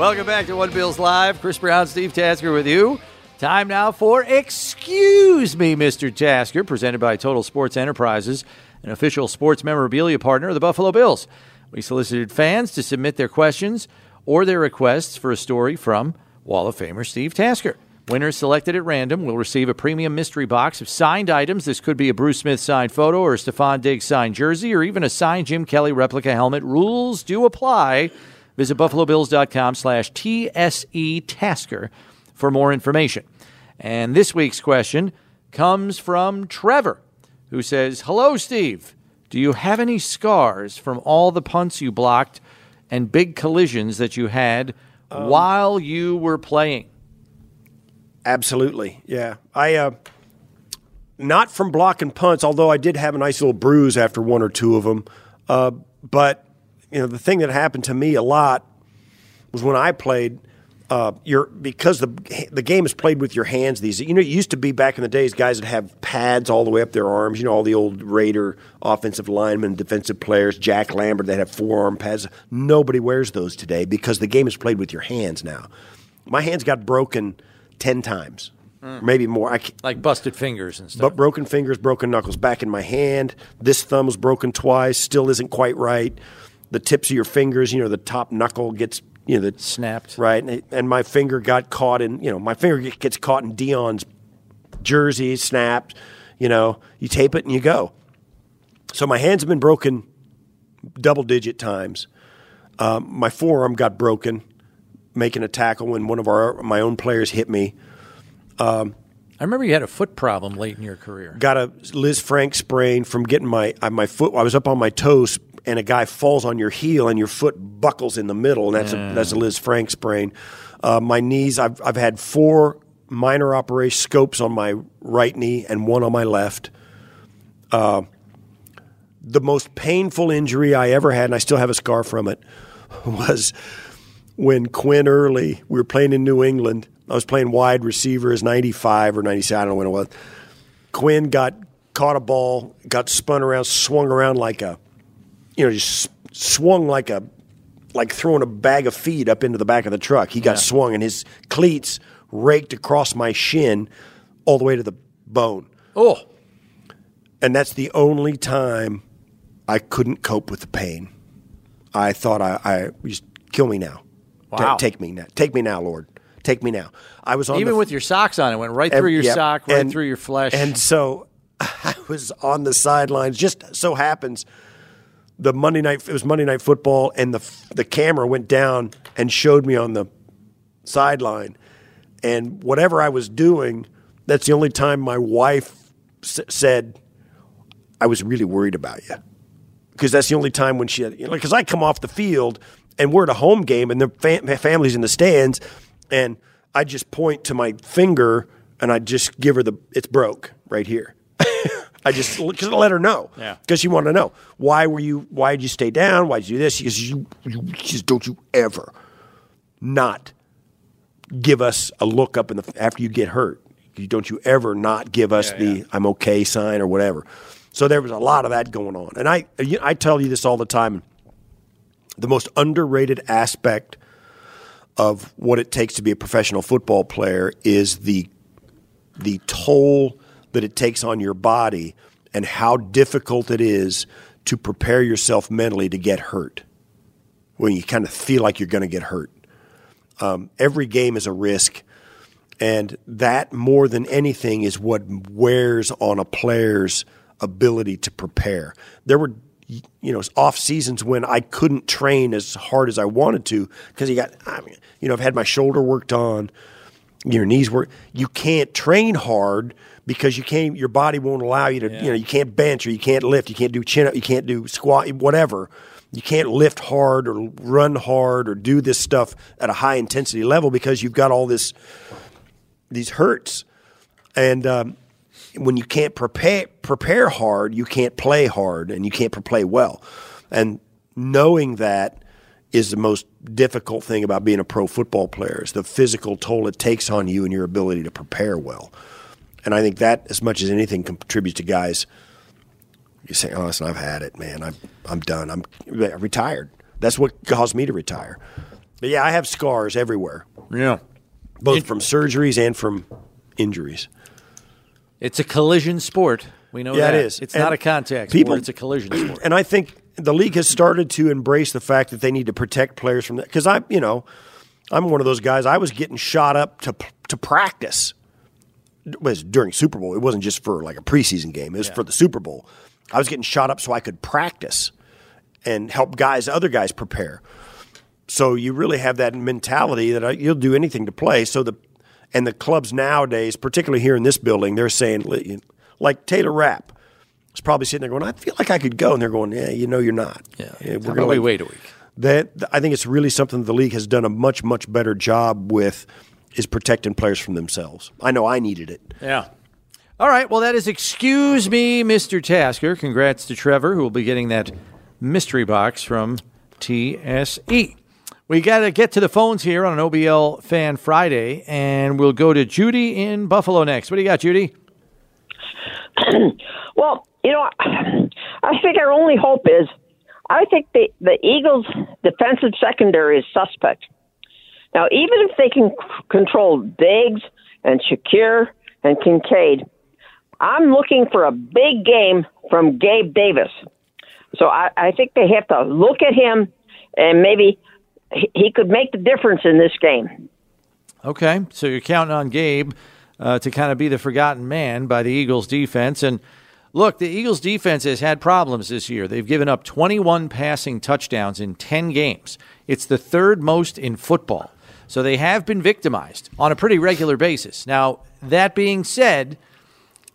Welcome back to One Bills Live. Chris Brown, Steve Tasker with you. Time now for Excuse Me, Mr. Tasker, presented by Total Sports Enterprises, an official sports memorabilia partner of the Buffalo Bills. We solicited fans to submit their questions or their requests for a story from Wall of Famer Steve Tasker. Winners selected at random will receive a premium mystery box of signed items. This could be a Bruce Smith signed photo or a Stefon Diggs signed jersey or even a signed Jim Kelly replica helmet. Rules do apply. Visit buffalobills.com slash TSE Tasker for more information. And this week's question comes from Trevor, who says, Hello, Steve. Do you have any scars from all the punts you blocked and big collisions that you had while you were playing? Absolutely, yeah. I uh, not from blocking punts, although I did have a nice little bruise after one or two of them. Uh, but you know, the thing that happened to me a lot was when I played. Uh, you're because the the game is played with your hands. These you know it used to be back in the days guys would have pads all the way up their arms. You know all the old Raider offensive linemen, defensive players, Jack Lambert. They have forearm pads. Nobody wears those today because the game is played with your hands now. My hands got broken ten times, maybe more. I, Like busted fingers and stuff. but broken fingers, broken knuckles. Back in my hand, this thumb was broken twice. Still isn't quite right. The tips of your fingers, you know, the top knuckle gets, you know, the Snapped. right, and, it- and my finger got caught in, you know, my finger gets caught in Dion's jersey, snapped. You know, you tape it and you go. So my hands have been broken double digit times. Um, my forearm got broken making a tackle when one of our my own players hit me. I remember you had a foot problem late in your career. got a Lisfranc sprain from getting my uh, my foot. I was up on my toes, and a guy falls on your heel, and your foot buckles in the middle, and that's a that's a Lisfranc sprain. Uh, my knees, I've I've had four minor operation scopes on my right knee and one on my left. Uh, the most painful injury I ever had, and I still have a scar from it, (laughs) was when Quinn Early, we were playing in New England. I was playing wide receiver as 95 or 96, I don't know when it was. Quinn got caught a ball, got spun around, swung around like a, you know, just swung like a, like throwing a bag of feed up into the back of the truck. He got swung, and his cleats raked across my shin all the way to the bone. Oh, And that's the only time I couldn't cope with the pain. I thought I, I just kill me now. Wow. take me now. Take me now, Lord. Take me now. I was on even the, with your socks on, it went right and- through your sock, right and- through your flesh. And so (laughs) I was on the sidelines. Just so happens the Monday night it was Monday night football, and the the camera went down and showed me on the sideline, and whatever I was doing, that's the only time my wife s- said, "I was really worried about you," because that's the only time when she, because I come off the field and we're at a home game and the fam- family's in the stands, and I just point to my finger and I just give her the it's broke right here. I just I let her know. Yeah. Because she wanted to know why were you? Why did you stay down? Why did you do this? She goes, you, you just don't you ever not give us a look up in the after you get hurt. You don't you ever not give us the I'm okay sign or whatever. So there was a lot of that going on, and I I tell you this all the time. The most underrated aspect of what it takes to be a professional football player is the the toll that it takes on your body and how difficult it is to prepare yourself mentally to get hurt when you kind of feel like you're going to get hurt. Um, every game is a risk, and that more than anything is what wears on a player's ability to prepare. There were you know off seasons when I couldn't train as hard as I wanted to because you got I mean, you know I've had my shoulder worked on, your knees work. You can't train hard because you can't. Your body won't allow you to. You know you can't bench or you can't lift. You can't do chin up. You can't do squat. Whatever. You can't lift hard or run hard or do this stuff at a high intensity level because you've got all this these hurts and. Um, when you can't prepare prepare hard, you can't play hard and you can't play well. And knowing that is the most difficult thing about being a pro football player is the physical toll it takes on you and your ability to prepare well. And I think that, as much as anything, contributes to guys. You say, "Oh, listen, I've had it, man. I'm I'm done. I'm retired." That's what caused me to retire. But yeah, I have scars everywhere, Yeah. both from surgeries and from injuries. It's a collision sport. We know Yeah, that. it is. It's And not a contact people- sport. It's a collision sport. (clears throat) And I think the league has started to embrace the fact that they need to protect players from that. Because I, you know, I'm one of those guys. I was getting shot up to to practice. Was during Super Bowl. It wasn't just for like a preseason game. It was for the Super Bowl. I was getting shot up so I could practice and help guys, other guys, prepare. So you really have that mentality that uh, you'll do anything to play. So the and the clubs nowadays, particularly here in this building, they're saying like Taylor Rapp is probably sitting there going, "I feel like I could go," and they're going, "Yeah, you know, you're not. Yeah. we're going we wait a week? That I think it's really something the league has done a much much better job with is protecting players from themselves. I know I needed it. Yeah. All right. Well, that is excuse me, Mr. Tasker. Congrats to Trevor, who will be getting that mystery box from TSE. We got to get to the phones here on an OBL Fan Friday, and we'll go to Judy in Buffalo next. What do you got, Judy? (clears throat) Well, you know, I think our only hope is I think the, the Eagles' defensive secondary is suspect. Now, even if they can control Diggs and Shakir and Kincaid, I'm looking for a big game from Gabe Davis. So I, I think they have to look at him and maybe he, he could make the difference in this game. Okay, so you're counting on Gabe uh, to kind of be the forgotten man by the Eagles defense. And look, the Eagles defense has had problems this year. They've given up 21 passing touchdowns in 10 games. It's the third most in football. So they have been victimized on a pretty regular basis. Now, that being said,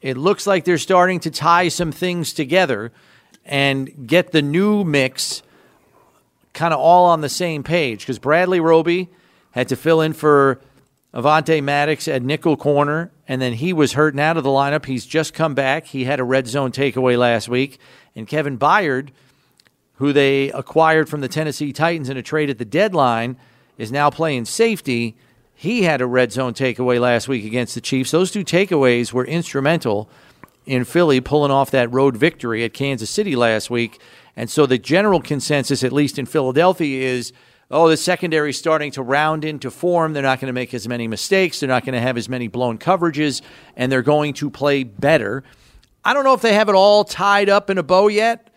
it looks like they're starting to tie some things together and get the new mix kind of all on the same page because Bradley Roby had to fill in for Avonte Maddox at nickel corner, and then he was hurt and out of the lineup. He's just come back. He had a red zone takeaway last week. And Kevin Byard, who they acquired from the Tennessee Titans in a trade at the deadline, is now playing safety. He had a red zone takeaway last week against the Chiefs. Those two takeaways were instrumental in Philly pulling off that road victory at Kansas City last week. And so the general consensus, at least in Philadelphia, is oh, the secondary is starting to round into form. They're not going to make as many mistakes. They're not going to have as many blown coverages, and they're going to play better. I don't know if they have it all tied up in a bow yet.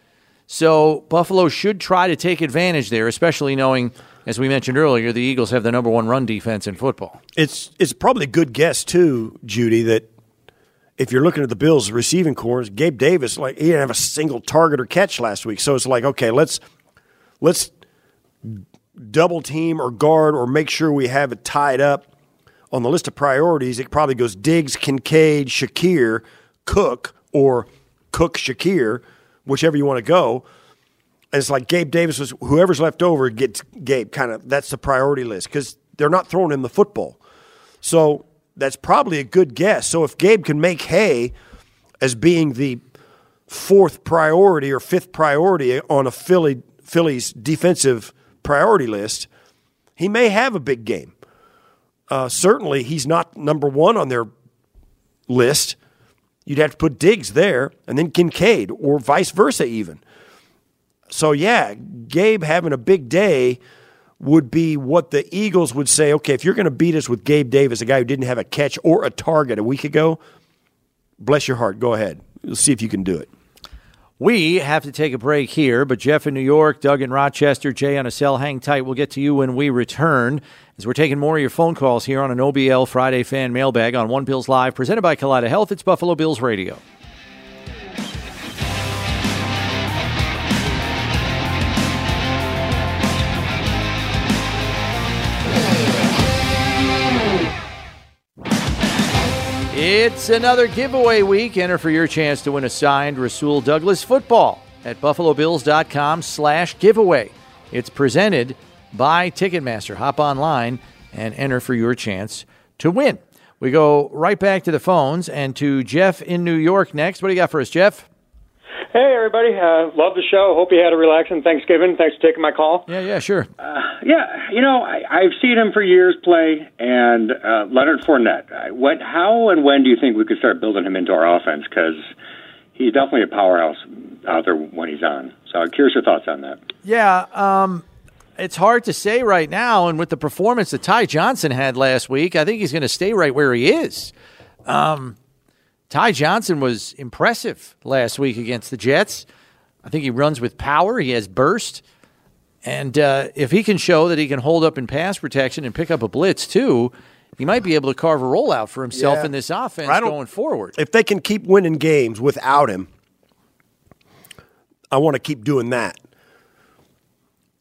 So Buffalo should try to take advantage there, especially knowing, as we mentioned earlier, the Eagles have the number one run defense in football. It's it's probably a good guess too, Judy, that if you're looking at the Bills' receiving corps, Gabe Davis, like he didn't have a single target or catch last week. So it's like, okay, let's let's double team or guard or make sure we have it tied up on the list of priorities. It probably goes Diggs, Kincaid, Shakir, Cook, or Cook Shakir, whichever you want to go. It's like Gabe Davis was whoever's left over gets Gabe. Kind of that's the priority list because they're not throwing him the football. So that's probably a good guess. So if Gabe can make hay as being the fourth priority or fifth priority on a Philly Phillies defensive priority list, he may have a big game. Uh, certainly, he's not number one on their list. You'd have to put Diggs there and then Kincaid or vice versa, even. So, yeah, Gabe having a big day would be what the Eagles would say okay, if you're going to beat us with Gabe Davis, a guy who didn't have a catch or a target a week ago, bless your heart, go ahead. Let's see if you can do it. We have to take a break here, but Jeff in New York, Doug in Rochester, Jay on a cell, hang tight. We'll get to you when we return as we're taking more of your phone calls here on an OBL Friday fan mailbag on One Bills Live, presented by Kaleida Health. It's Buffalo Bills Radio. It's another giveaway week. Enter for your chance to win a signed Rasul Douglas football at buffalobills.com slash giveaway. It's presented by Ticketmaster. Hop online and enter for your chance to win. We go right back to the phones and to Jeff in New York next. What do you got for us, Jeff? Hey, everybody. Uh, love the show. Hope you had a relaxing Thanksgiving. Thanks for taking my call. Yeah, yeah, sure. Uh, yeah, you know, I, I've seen him for years play, and uh, Leonard Fournette. I, what, how and when do you think we could start building him into our offense? Because he's definitely a powerhouse out there when he's on. So I'm curious your thoughts on that. Yeah, um, it's hard to say right now. And with the performance that Ty Johnson had last week, I think he's going to stay right where he is. Um, Ty Johnson was impressive last week against the Jets. I think he runs with power. He has burst. And uh, if he can show that he can hold up in pass protection and pick up a blitz too, he might be able to carve a rollout for himself Yeah. in this offense going forward. If they can keep winning games without him, I want to keep doing that.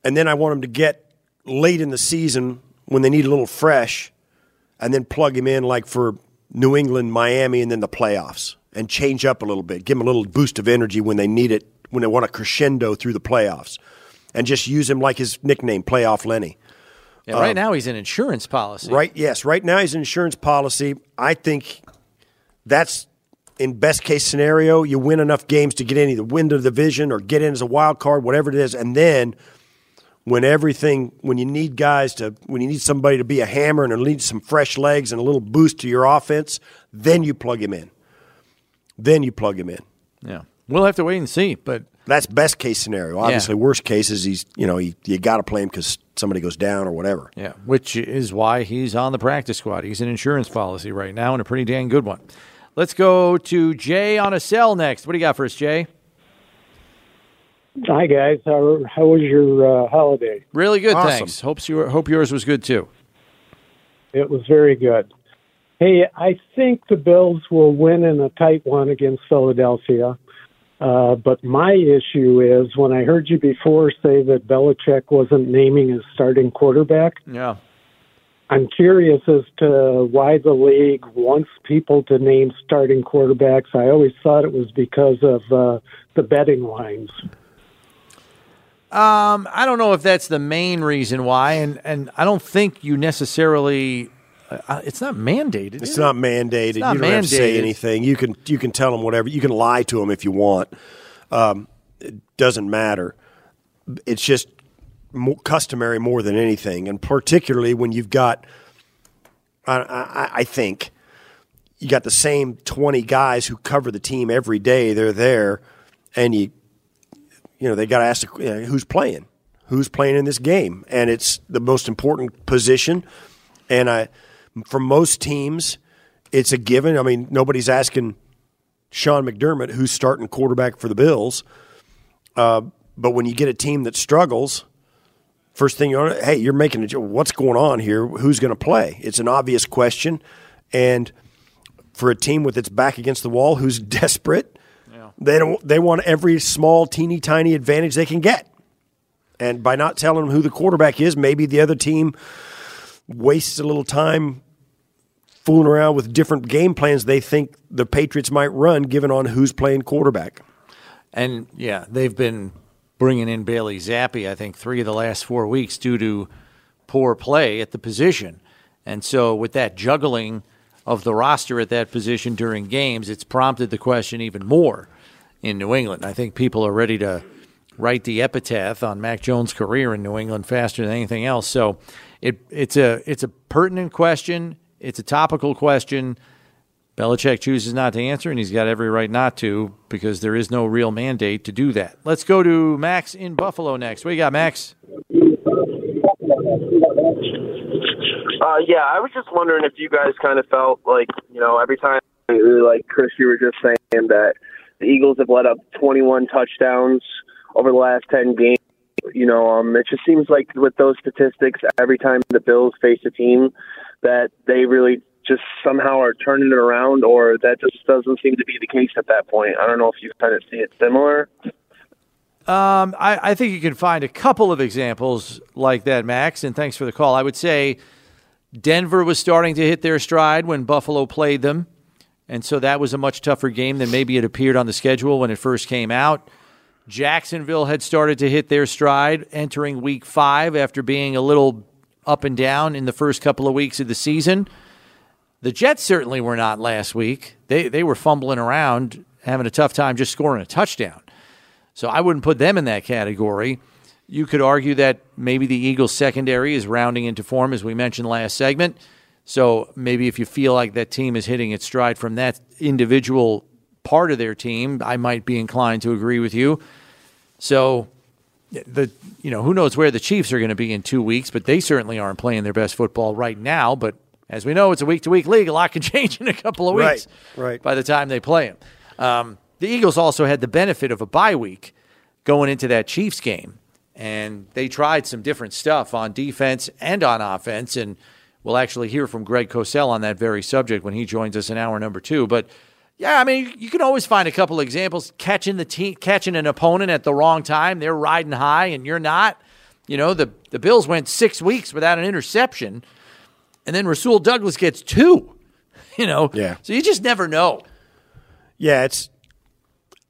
And then I want him to get late in the season when they need a little fresh and then plug him in like for New England, Miami, and then the playoffs and change up a little bit. Give him a little boost of energy when they need it, when they want a crescendo through the playoffs. And just use him like his nickname, Playoff Lenny. Yeah, right now, he's an insurance policy. Um, Right. Yes. Right now, he's an insurance policy. I think that's in best case scenario. You win enough games to get in either win the division or get in as a wild card, whatever it is, and then when everything, when you need guys to, when you need somebody to be a hammer and need some fresh legs and a little boost to your offense, then you plug him in. Then you plug him in. Yeah. We'll have to wait and see. But That's best case scenario. Obviously, worst case is he's you know he, you got to play him because somebody goes down or whatever. Yeah, which is why he's on the practice squad. He's an insurance policy right now and a pretty dang good one. Let's go to Jay on a cell next. What do you got for us, Jay? Hi guys, how how was your uh, holiday? Really good, Awesome. thanks. Hope you hope yours was good too. It was very good. Hey, I think the Bills will win in a tight one against Philadelphia. Uh, but my issue is when I heard you before say that Belichick wasn't naming his starting quarterback, Yeah. I'm curious as to why the league wants people to name starting quarterbacks. I always thought it was because of uh, the betting lines. Um, I don't know if that's the main reason why, and and I don't think you necessarily. Uh, it's not mandated. It's is it? not mandated. not you don't have to say anything. You can you can tell them whatever. You can lie to them if you want. Um, it doesn't matter. It's just more customary more than anything, and particularly when you've got. I, I, I think you got the same twenty guys who cover the team every day. They're there, and you you know they got to ask you know, who's playing, who's playing in this game, and it's the most important position. And I, for most teams, it's a given. I mean, nobody's asking Sean McDermott who's starting quarterback for the Bills. Uh, but when you get a team that struggles, first thing you want, hey, you're making a what's going on here? Who's going to play? It's an obvious question, and for a team with its back against the wall who's (laughs) desperate. They don't. They want every small, teeny tiny advantage they can get, and by not telling them who the quarterback is, maybe the other team wastes a little time fooling around with different game plans they think the Patriots might run, given on who's playing quarterback. And yeah, they've been bringing in Bailey Zappe, I think, three of the last four weeks due to poor play at the position. And so, with that juggling of the roster at that position during games, it's prompted the question even more in New England. I think people are ready to write the epitaph on Mac Jones' career in New England faster than anything else. So, it, it's a it's a pertinent question. It's a topical question. Belichick chooses not to answer, and he's got every right not to because there is no real mandate to do that. Let's go to Max in Buffalo next. What you got, Max? Uh, yeah, I was just wondering if you guys kind of felt like, you know, every time, like Chris, you were just saying that the Eagles have let up 21 touchdowns over the last 10 games. You know, um, it just seems like with those statistics, every time the Bills face a team, that they really just somehow are turning it around, or that just doesn't seem to be the case at that point. I don't know if you kind of see it similar. Um, I, I think you can find a couple of examples like that, Max, and thanks for the call. I would say Denver was starting to hit their stride when Buffalo played them, and so that was a much tougher game than maybe it appeared on the schedule when it first came out. Jacksonville had started to hit their stride entering week five after being a little up and down in the first couple of weeks of the season. The Jets certainly were not last week. They they were fumbling around, having a tough time just scoring a touchdown. So I wouldn't put them in that category. You could argue that maybe the Eagles secondary is rounding into form as we mentioned last segment. So maybe if you feel like that team is hitting its stride from that individual part of their team, I might be inclined to agree with you. So the you know, who knows where the Chiefs are going to be in 2 weeks, but they certainly aren't playing their best football right now, but as we know, it's a week to week league. A lot can (laughs) change in a couple of weeks. Right, right. By the time they play them, um, the Eagles also had the benefit of a bye week going into that Chiefs game, and they tried some different stuff on defense and on offense. And we'll actually hear from Greg Cosell on that very subject when he joins us in hour number two. But yeah, I mean, you can always find a couple of examples catching the team, catching an opponent at the wrong time. They're riding high, and you're not. You know, the the Bills went six weeks without an interception and then Rasul Douglas gets two. (laughs) You know, Yeah. So you just never know. Yeah, it's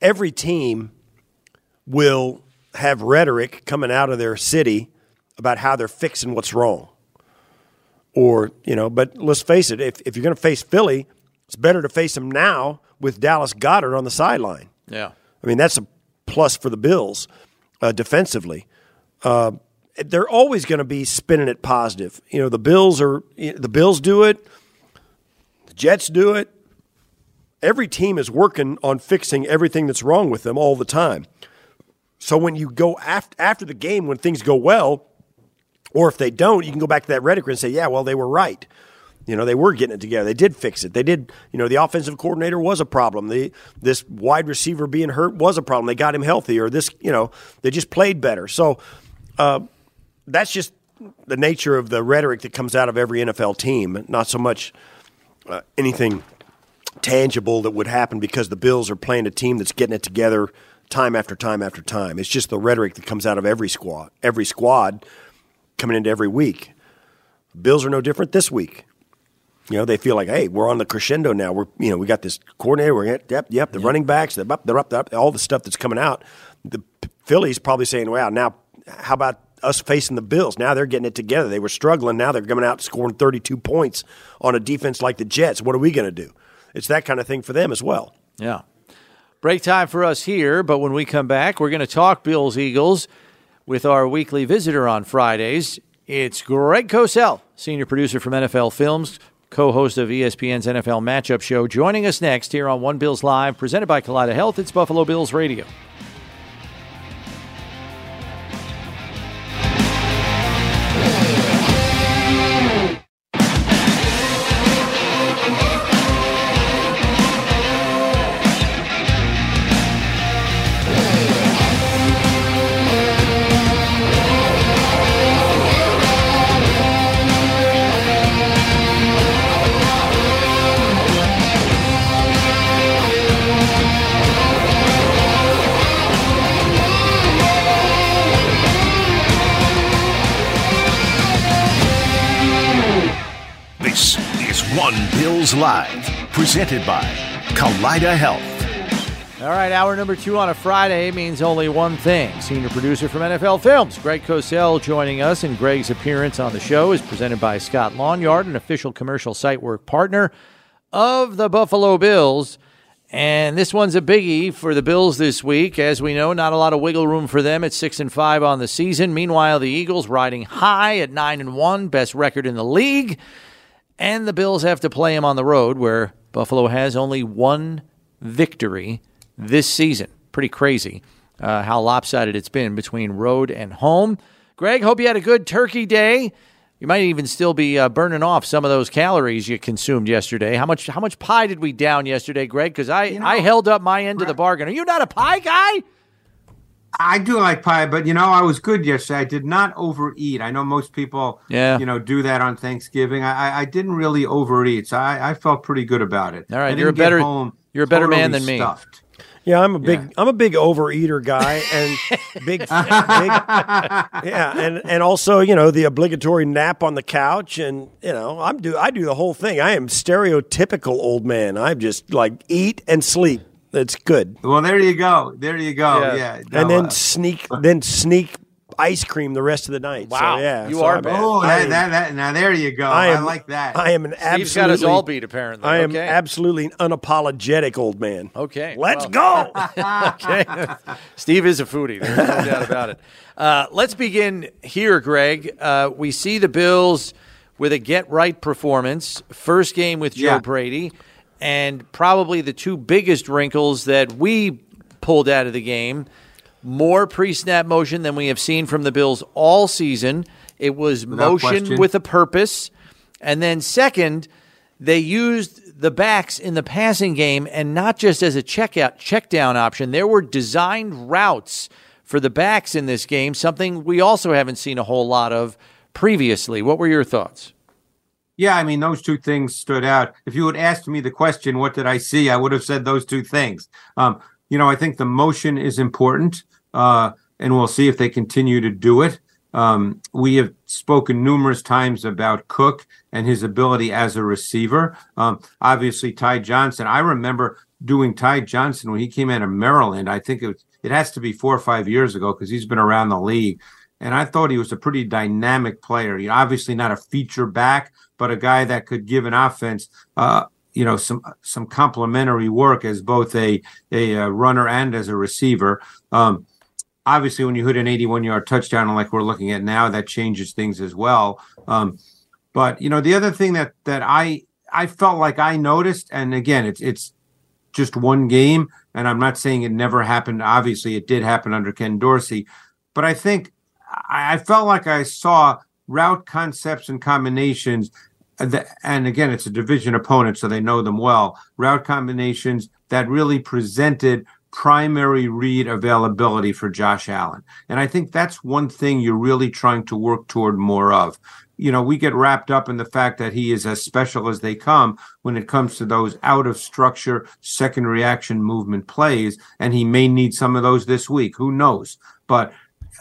every team will have rhetoric coming out of their city about how they're fixing what's wrong. Or, you know, but let's face it, if, if you're going to face Philly, it's better to face them now with Dallas Goedert on the sideline. Yeah. I mean, that's a plus for the Bills uh, defensively. Uh, they're always going to be spinning it positive. You know, the Bills are the Bills do it, the Jets do it. Every team is working on fixing everything that's wrong with them all the time. So when you go after after the game, when things go well, or if they don't, you can go back to that rhetoric and say, "Yeah, well, they were right." You know, they were getting it together. They did fix it. They did. You know, the offensive coordinator was a problem. The this wide receiver being hurt was a problem. They got him healthy, or this. You know, they just played better. So. Uh, that's just the nature of the rhetoric that comes out of every NFL team, not so much uh, anything tangible that would happen because the Bills are playing a team that's getting it together time after time after time. It's just the rhetoric that comes out of every squad, every squad coming into every week. Bills are no different this week. You know, they feel like, hey, we're on the crescendo now. We're, you know, we got this coordinator. We're yep, yep. The yep. running backs, they're up, they're up, they're up. All the stuff that's coming out. The Phillies probably saying, "Wow, now how about us facing the Bills. Now they're getting it together. They were struggling. Now they're coming out scoring 32 points on a defense like the Jets. What are we going to do? It's that kind of thing for them as well. Yeah. Break time for us here, but when we come back, we're going to talk Bills Eagles with our weekly visitor on Fridays. It's Greg Cosell, senior producer from NFL Films, co host of ESPN's NFL Matchup Show, joining us next here on One Bills Live, presented by Kaleida Health. It's Buffalo Bills Radio. Bills Live, presented by Kaleida Health. All right, hour number two on a Friday means only one thing. Senior producer from NFL Films, Greg Cosell, joining us, and Greg's appearance on the show is presented by Scott Lawn Yard, an official commercial site work partner of the Buffalo Bills. And this one's a biggie for the Bills this week. As we know, not a lot of wiggle room for them at six and five on the season. Meanwhile, the Eagles riding high at nine and one, best record in the league. And the Bills have to play them on the road, where Buffalo has only one victory this season. Pretty crazy uh, how lopsided it's been between road and home. Greg, hope you had a good turkey day. You might even still be uh, burning off some of those calories you consumed yesterday. How much? How much pie did we down yesterday, Greg? Because I, You know, I held up my end of the bargain. Are you not a pie guy? I do like pie, but you know, I was good yesterday. I did not overeat. I know most people, Yeah. you know, do that on Thanksgiving. I, I- I didn't really overeat, so I, I felt pretty good about it. All right, I you're a didn't get better- home you're a better man totally than me. Stuffed. Yeah, I'm a big I'm a big overeater guy and big, (laughs) big yeah, and and also you know the obligatory nap on the couch and you know I'm do I do the whole thing. I am stereotypical old man. I'm just like eat and sleep. That's good. Well, there you go. There you go. Yeah. Yeah. and then uh, sneak then sneak ice cream the rest of the night. Wow, so, yeah, you so are bad. oh, that, that, that, now there you go. I I, like that. I am an Steve's absolutely got us all beat, apparently. I am okay. absolutely unapologetic old man. Okay, let's well- go. (laughs) okay. Steve is a foodie. There's no doubt about it. Uh, let's begin here, Greg. Uh, we see the Bills with a get right performance. First game with Joe Yeah. Brady, and probably the two biggest wrinkles that we pulled out of the game. More pre snap motion than we have seen from the Bills all season. It was Without motion question. with a purpose. And then, second, they used the backs in the passing game and not just as a checkout check down option. There were designed routes for the backs in this game, something we also haven't seen a whole lot of previously. What were your thoughts? Yeah, I mean, those two things stood out. If you had asked me the question, what did I see? I would have said those two things. Um, you know, I think the motion is important, uh, and we'll see if they continue to do it. Um, we have spoken numerous times about Cook and his ability as a receiver. Um, obviously, Ty Johnson. I remember doing Ty Johnson when he came out of Maryland. I think it was, it has to be four or five years ago because he's been around the league. And I thought he was a pretty dynamic player. You know, obviously not a feature back, but a guy that could give an offense, uh, you know, some some complementary work as both a a, uh runner and as a receiver. Um, obviously, when you hit an 81 yard touchdown, like we're looking at now, that changes things as well. Um, but you know, the other thing that that I I felt like I noticed, and again, it's it's just one game, and I'm not saying it never happened. Obviously, it did happen under Ken Dorsey, but I think I, felt like I saw route concepts and combinations. that- And again, it's a division opponent, so they know them well. Route combinations that really presented primary read availability for Josh Allen. And I think that's one thing you're really trying to work toward more of. You know, we get wrapped up in the fact that he is as special as they come when it comes to those out of structure second reaction movement plays. And he may need some of those this week. Who knows? But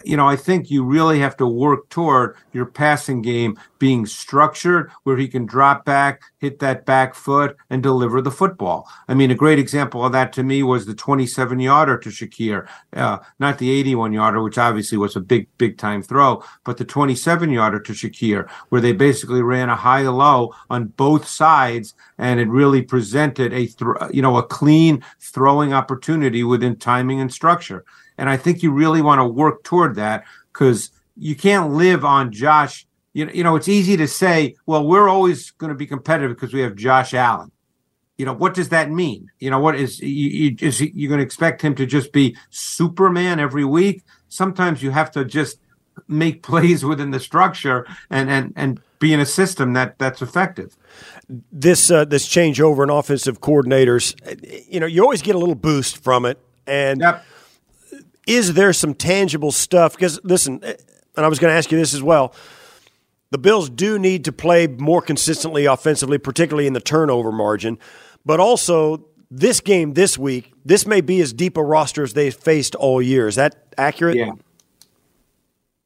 you know, I think you really have to work toward your passing game being structured where he can drop back, hit that back foot, and deliver the football. I mean, a great example of that to me was the 27 yarder to Shakir, uh, not the 81 yarder, which obviously was a big, big time throw, but the 27 yarder to Shakir, where they basically ran a high low on both sides, and it really presented a, thr you know, a clean throwing opportunity within timing and structure. And I think you really want to work toward that because you can't live on Josh. You know, you know, it's easy to say, well, we're always going to be competitive because we have Josh Allen. You know, what does that mean? You know, what is you, you is he, you going to expect him to just be Superman every week? Sometimes you have to just make (laughs) plays within the structure and and and be in a system that that's effective. this uh, this changeover in offensive coordinators, you know, you always get a little boost from it. And Yep. Is there some tangible stuff? Because listen, and I was going to ask you this as well. The Bills do need to play more consistently offensively, particularly in the turnover margin, but also this game this week. This may be as deep a roster as they've faced all year. Is that accurate? Yeah.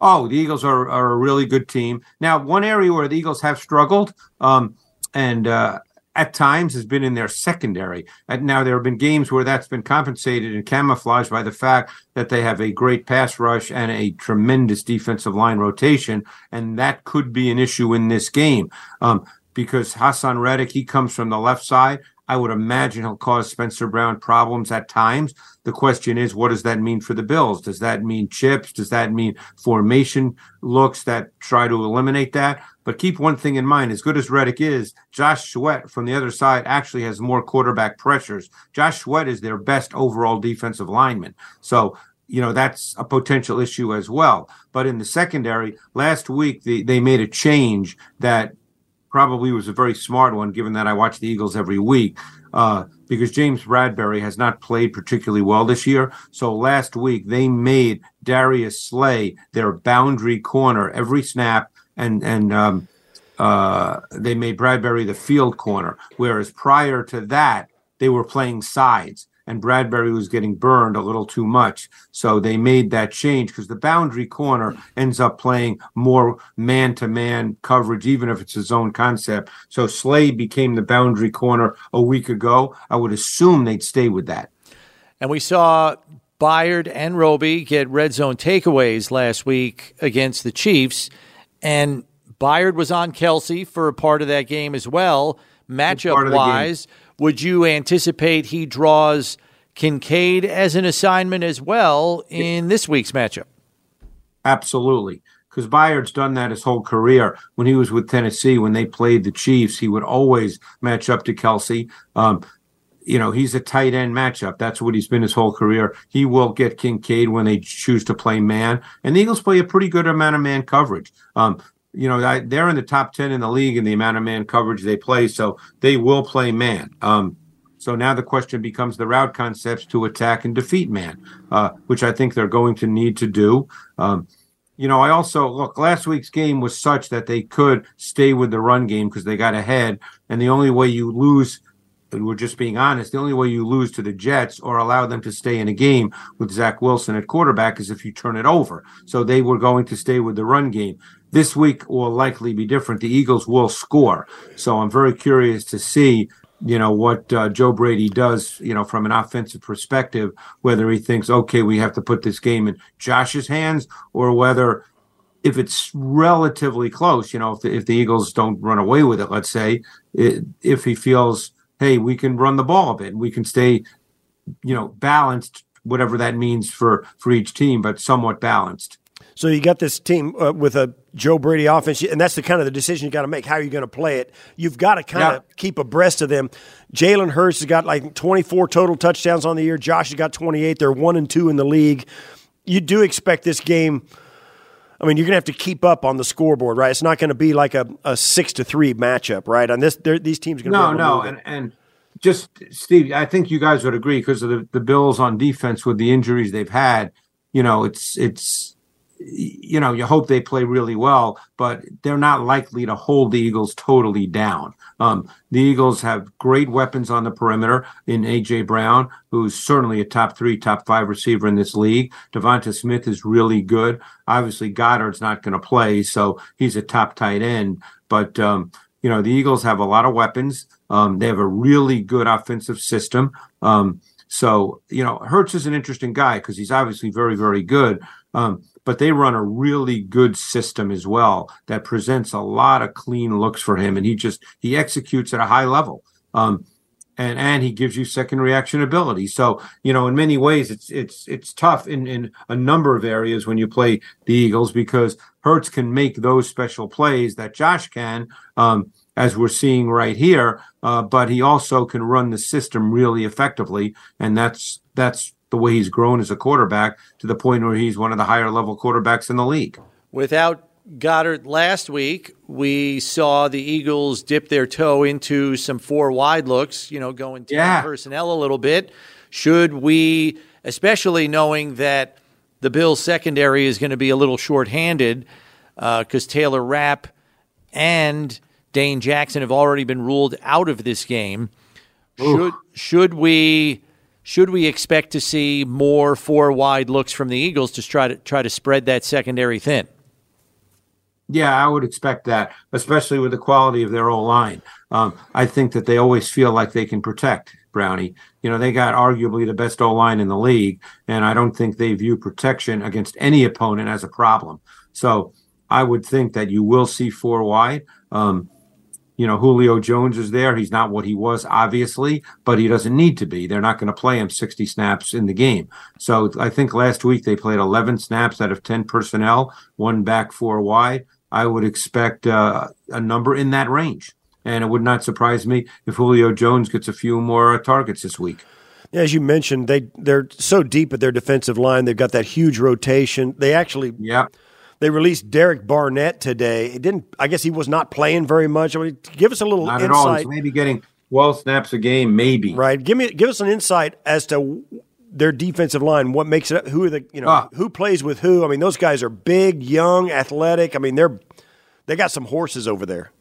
Oh, the Eagles are, are a really good team. Now, one area where the Eagles have struggled, um, and uh, at times has been in their secondary. And now there have been games where that's been compensated and camouflaged by the fact that they have a great pass rush and a tremendous defensive line rotation, and that could be an issue in this game. Um, because Haason Reddick, he comes from the left side. I would imagine he'll cause Spencer Brown problems at times. The question is, what does that mean for the Bills? Does that mean chips? Does that mean formation looks that try to eliminate that? But keep one thing in mind: as good as Reddick is, Josh Sweat from the other side actually has more quarterback pressures. Josh Sweat is their best overall defensive lineman. So you know that's a potential issue as well. But in the secondary, last week they, they made a change that probably was a very smart one, given that I watch the Eagles every week. Uh, because James Bradberry has not played particularly well this year. So last week they made Darius Slay their boundary corner every snap, and and um, uh, they made Bradberry the field corner. Whereas prior to that, they were playing sides and Bradberry was getting burned a little too much. So they made that change because the boundary corner ends up playing more man to man coverage, even if it's his own concept. So Slay became the boundary corner a week ago. I would assume they'd stay with that. And we saw Byard and Roby get red zone takeaways last week against the Chiefs. And Byard was on Kelce for a part of that game as well. Matchup wise, would you anticipate he draws Kincaid as an assignment as well in this week's matchup? Absolutely. Because Byard's done that his whole career. When he was with Tennessee, when they played the Chiefs, he would always match up to Kelce. Um, you know, he's a tight end matchup. That's what he's been his whole career. He will get Kincaid when they choose to play man. And the Eagles play a pretty good amount of man coverage. Um, you know, they're in the top 10 in the league in the amount of man coverage they play. So they will play man. Um, so now the question becomes the route concepts to attack and defeat man, uh, which I think they're going to need to do. Um, you know, I also look, last week's game was such that they could stay with the run game because they got ahead. And the only way you lose we're just being honest, the only way you lose to the Jets or allow them to stay in a game with Zach Wilson at quarterback is if you turn it over. So they were going to stay with the run game. This week will likely be different. The Eagles will score. So I'm very curious to see, you know, what uh, Joe Brady does, you know, from an offensive perspective, whether he thinks, okay, we have to put this game in Josh's hands or whether if it's relatively close, you know, if the, if the Eagles don't run away with it, let's say, it, if he feels, hey, we can run the ball a bit, we can stay, you know, balanced, whatever that means for for each team, but somewhat balanced. So you got this team uh, with a Joe Brady offense, and that's the kind of the decision you got to make. How are you going to play it? You've got to kind of yeah. keep abreast of them. Jalen Hurts has got like 24 total touchdowns on the year. Josh has got 28. They're one and two in the league. You do expect this game. I mean, you're going to have to keep up on the scoreboard, right? It's not going to be like a, a six to three matchup, right? On this, these teams are going to no, no, and and just Steve, I think you guys would agree because of the, the Bills on defense with the injuries they've had. You know, it's it's you know, you hope they play really well, but they're not likely to hold the Eagles totally down. Um, the Eagles have great weapons on the perimeter in AJ Brown, who's certainly a top three, top five receiver in this league. DeVonta Smith is really good. Obviously, Goedert's not going to play, so he's a top tight end. But um, you know, the Eagles have a lot of weapons. Um, they have a really good offensive system. Um, so you know, Hurts is an interesting guy because he's obviously very, very good. Um, but they run a really good system as well that presents a lot of clean looks for him, and he just he executes at a high level. Um, and and he gives you second reaction ability. So you know, in many ways, it's it's it's tough in in a number of areas when you play the Eagles because Hurts can make those special plays that Josh can, um, as we're seeing right here. Uh, but he also can run the system really effectively, and that's that's the way he's grown as a quarterback to the point where he's one of the higher level quarterbacks in the league. Without Goedert last week, we saw the Eagles dip their toe into some four wide looks, you know, going to yeah. personnel a little bit. Should we, especially knowing that the Bills' secondary is going to be a little shorthanded because uh, Taylor Rapp and Dane Jackson have already been ruled out of this game. Should should we should we expect to see more four wide looks from the Eagles to try to try to spread that secondary thin? Yeah, I would expect that, especially with the quality of their old line. Um, I think that they always feel like they can protect Brownie. You know, they got arguably the best O line in the league, and I don't think they view protection against any opponent as a problem. So I would think that you will see four wide. Um, you know, Julio Jones is there. He's not what he was, obviously, but he doesn't need to be. They're not going to play him 60 snaps in the game. So I think last week they played 11 snaps out of 10 personnel, one back, four wide. I would expect uh, a number in that range. And it would not surprise me if Julio Jones gets a few more targets this week. As you mentioned, they they're so deep at their defensive line. They've got that huge rotation. They actually yeah they released Derek Barnett today. It didn't. I guess he was not playing very much. I mean, give us a little not insight. At all. He's maybe getting twelve snaps a game, maybe. Right. Give me give us an insight as to their defensive line. What makes it? Who are the you know ah. who plays with who? I mean, those guys are big, young, athletic. I mean, they're they got some horses over there.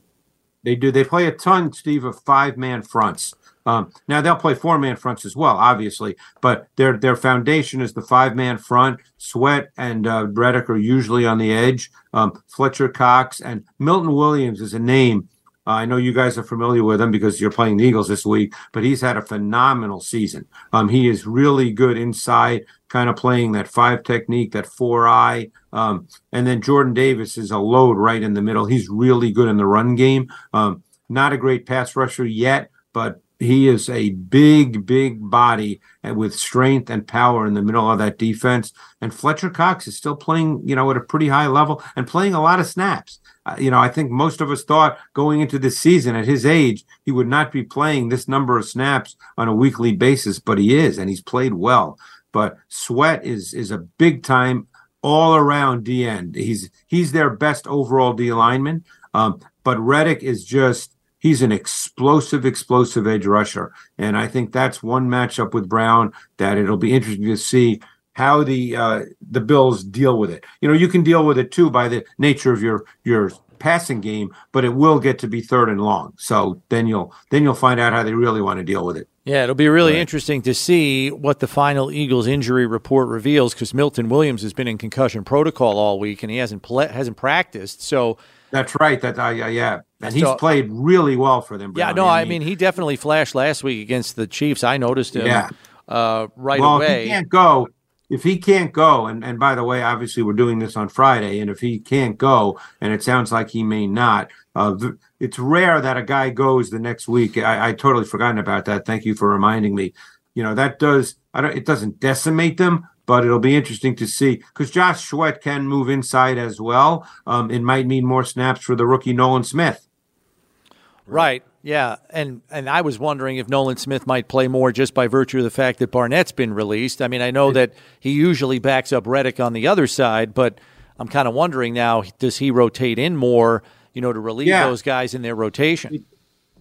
They do. They play a ton, Steve, of five man fronts. Um, now they'll play four man fronts as well, obviously, but their their foundation is the five man front. Sweat and uh, Reddick are usually on the edge. Um, Fletcher Cox and Milton Williams is a name. Uh, I know you guys are familiar with him because you're playing the Eagles this week, but he's had a phenomenal season. Um, he is really good inside, kind of playing that five technique, that four eye. Um, and then Jordan Davis is a load right in the middle. He's really good in the run game. Um, not a great pass rusher yet, but he is a big, big body with strength and power in the middle of that defense. And Fletcher Cox is still playing, you know, at a pretty high level and playing a lot of snaps. Uh, you know, I think most of us thought going into this season at his age, he would not be playing this number of snaps on a weekly basis, but he is, and he's played well. But Sweat is is a big time all around D end. He's he's their best overall D lineman. Um, but Reddick is just he's an explosive, explosive edge rusher. And I think that's one matchup with Brown that it'll be interesting to see how the uh, the Bills deal with it. You know, you can deal with it too by the nature of your your passing game, but it will get to be third and long. So then you'll then you'll find out how they really want to deal with it. Yeah, it'll be really right. interesting to see what the final Eagles injury report reveals because Milton Williams has been in concussion protocol all week and he hasn't pl- hasn't practiced. So that's right. That uh, yeah, and he's so, played really well for them. Brown. Yeah, no, I mean he definitely flashed last week against the Chiefs. I noticed him. Yeah. Uh, right well, away. If he can't go. If he can't go, and, and by the way, obviously we're doing this on Friday, and if he can't go, and it sounds like he may not, uh, it's rare that a guy goes the next week. I, I totally forgotten about that. Thank you for reminding me. You know that does. I don't. It doesn't decimate them, but it'll be interesting to see because Josh Sweat can move inside as well. Um, it might mean more snaps for the rookie Nolan Smith. Right. Yeah, and and I was wondering if Nolan Smith might play more just by virtue of the fact that Barnett's been released. I mean, I know that he usually backs up Reddick on the other side, but I'm kind of wondering now: does he rotate in more? You know, to relieve yeah. those guys in their rotation.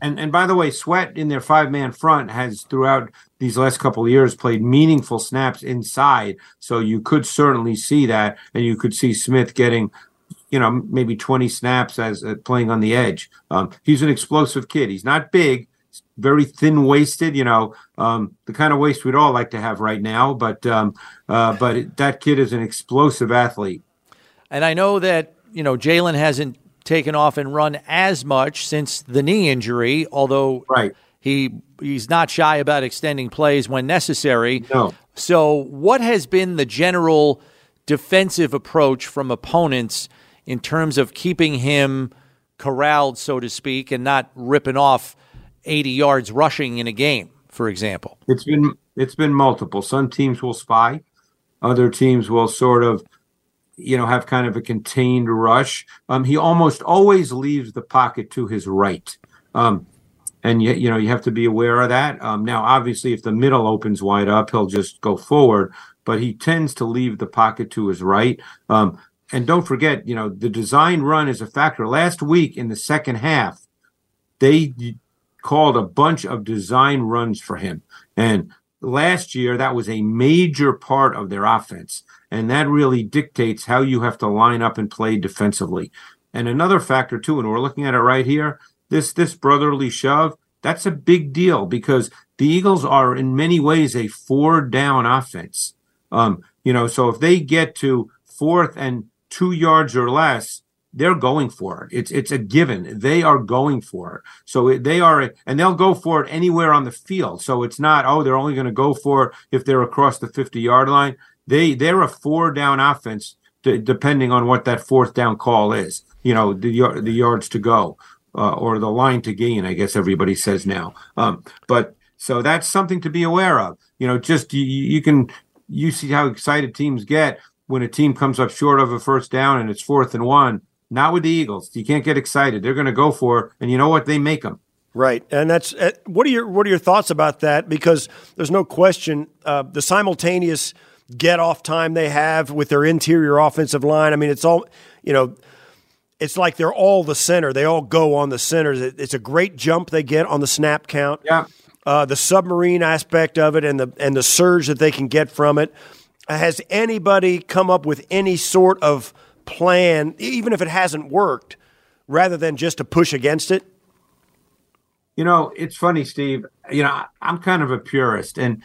And and by the way, Sweat in their five man front has throughout these last couple of years played meaningful snaps inside. So you could certainly see that, and you could see Smith getting, you know, maybe twenty snaps as uh, playing on the edge. Um, he's an explosive kid. He's not big, very thin waisted. You know, um, the kind of waist we'd all like to have right now. But um, uh, but it, that kid is an explosive athlete. And I know that you know Jalen hasn't taken off and run as much since the knee injury, although right. He he's not shy about extending plays when necessary. No. So, what has been the general defensive approach from opponents in terms of keeping him corralled, so to speak, and not ripping off 80 yards rushing in a game, for example? It's been it's been multiple. Some teams will spy, other teams will sort of you know, have kind of a contained rush. Um, he almost always leaves the pocket to his right. Um, and yet, you know, you have to be aware of that. Um, now, obviously, if the middle opens wide up, he'll just go forward, but he tends to leave the pocket to his right. Um, and don't forget, you know, the design run is a factor. Last week in the second half, they called a bunch of design runs for him. And last year, that was a major part of their offense. And that really dictates how you have to line up and play defensively. And another factor too, and we're looking at it right here, this this brotherly shove, that's a big deal because the Eagles are in many ways a four down offense. Um, you know, so if they get to fourth and two yards or less, they're going for it. It's it's a given. They are going for it. So they are, and they'll go for it anywhere on the field. So it's not oh they're only going to go for it if they're across the fifty yard line. They they're a four down offense d- depending on what that fourth down call is. You know the the yards to go uh, or the line to gain. I guess everybody says now. Um, but so that's something to be aware of. You know, just you, you can you see how excited teams get when a team comes up short of a first down and it's fourth and one not with the Eagles. You can't get excited. They're going to go for it, and you know what? They make them. Right, and that's uh, what are your what are your thoughts about that? Because there's no question uh, the simultaneous get off time they have with their interior offensive line. I mean, it's all you know. It's like they're all the center. They all go on the centers. It's a great jump they get on the snap count. Yeah. Uh, the submarine aspect of it and the and the surge that they can get from it. Has anybody come up with any sort of plan, even if it hasn't worked, rather than just to push against it? You know, it's funny, Steve. You know, I'm kind of a purist, and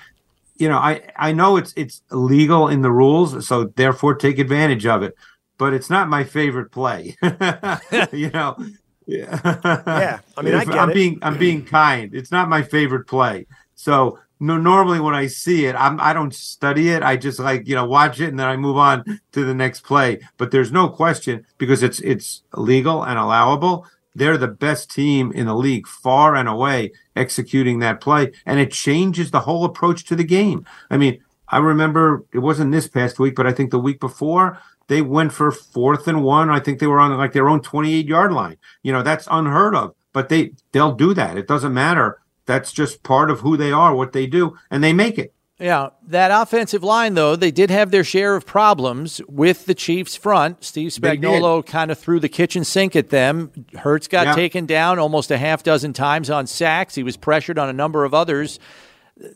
you know, I I know it's it's legal in the rules, so therefore take advantage of it. But it's not my favorite play. (laughs) (laughs) you know, yeah. yeah, I mean, I am it. being I'm being kind. It's not my favorite play. So no, normally when I see it, I'm I don't study it. I just like you know watch it and then I move on to the next play. But there's no question because it's it's legal and allowable. They're the best team in the league, far and away, executing that play, and it changes the whole approach to the game. I mean, I remember it wasn't this past week, but I think the week before they went for fourth and one. I think they were on like their own 28 yard line. You know, that's unheard of. But they they'll do that. It doesn't matter that's just part of who they are, what they do, and they make it. Yeah, that offensive line, though, they did have their share of problems with the Chiefs' front. Steve Spagnuolo kind of threw the kitchen sink at them. Hurts got yeah. taken down almost a half dozen times on sacks. He was pressured on a number of others.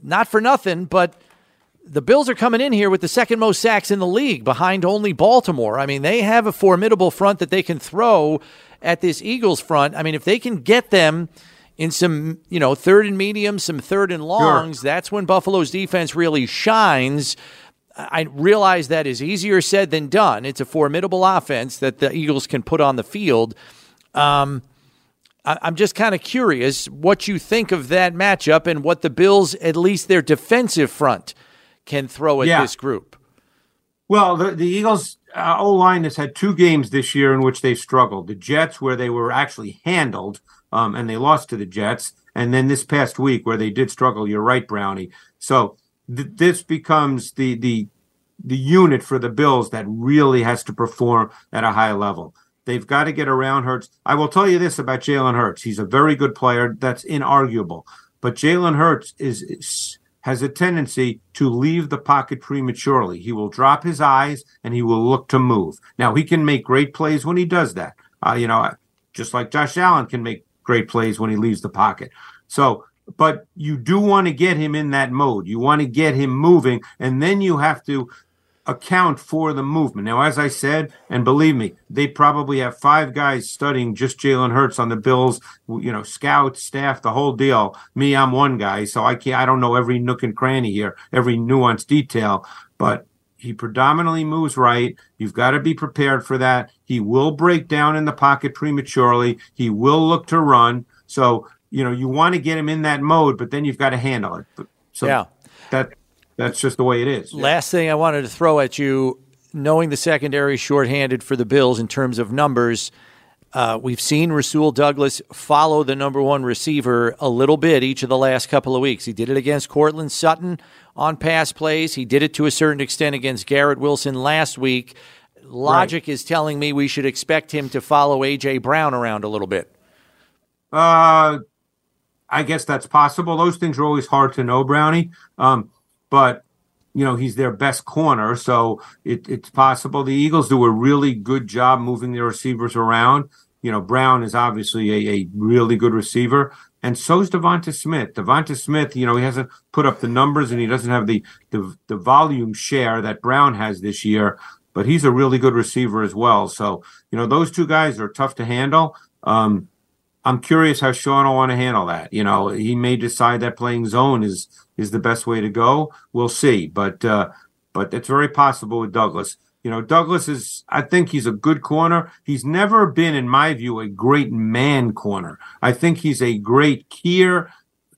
Not for nothing, but the Bills are coming in here with the second most sacks in the league, behind only Baltimore. I mean, they have a formidable front that they can throw at this Eagles front. I mean, if they can get them – in some, you know, third and medium, some third and longs, sure. that's when Buffalo's defense really shines. I realize that is easier said than done. It's a formidable offense that the Eagles can put on the field. Um, I'm just kind of curious what you think of that matchup and what the Bills, at least their defensive front, can throw at yeah. this group. Well, the, the Eagles' uh, O line has had two games this year in which they've struggled. The Jets, where they were actually handled, um, and they lost to the Jets. And then this past week, where they did struggle, you're right, Brownie. So th- this becomes the the the unit for the Bills that really has to perform at a high level. They've got to get around Hurts. I will tell you this about Jalen Hurts: he's a very good player. That's inarguable. But Jalen Hurts is, is has a tendency to leave the pocket prematurely. He will drop his eyes and he will look to move. Now he can make great plays when he does that. Uh, you know, just like Josh Allen can make great plays when he leaves the pocket. So, but you do want to get him in that mode. You want to get him moving, and then you have to account for the movement. Now, as I said, and believe me, they probably have five guys studying just Jalen Hurts on the Bills, you know, scouts, staff, the whole deal. Me, I'm one guy, so I can't I don't know every nook and cranny here, every nuanced detail. But he predominantly moves right. You've got to be prepared for that. He will break down in the pocket prematurely. He will look to run. So, you know, you want to get him in that mode, but then you've got to handle it. So yeah. that that's just the way it is. Last thing I wanted to throw at you, knowing the secondary shorthanded for the Bills in terms of numbers, uh, we've seen Rasul Douglas follow the number one receiver a little bit each of the last couple of weeks. He did it against Courtland Sutton on pass plays. He did it to a certain extent against Garrett Wilson last week. Logic right. is telling me we should expect him to follow A.J. Brown around a little bit. Uh, I guess that's possible. Those things are always hard to know, Brownie. Um, but you know he's their best corner, so it, it's possible. The Eagles do a really good job moving their receivers around. You know, Brown is obviously a, a really good receiver and so's DeVonta Smith. DeVonta Smith, you know, he hasn't put up the numbers and he doesn't have the, the the volume share that Brown has this year, but he's a really good receiver as well. So, you know, those two guys are tough to handle. Um, I'm curious how Sean will want to handle that. You know, he may decide that playing zone is is the best way to go. We'll see, but uh, but it's very possible with Douglas. You know, Douglas is, I think he's a good corner. He's never been, in my view, a great man corner. I think he's a great keyer,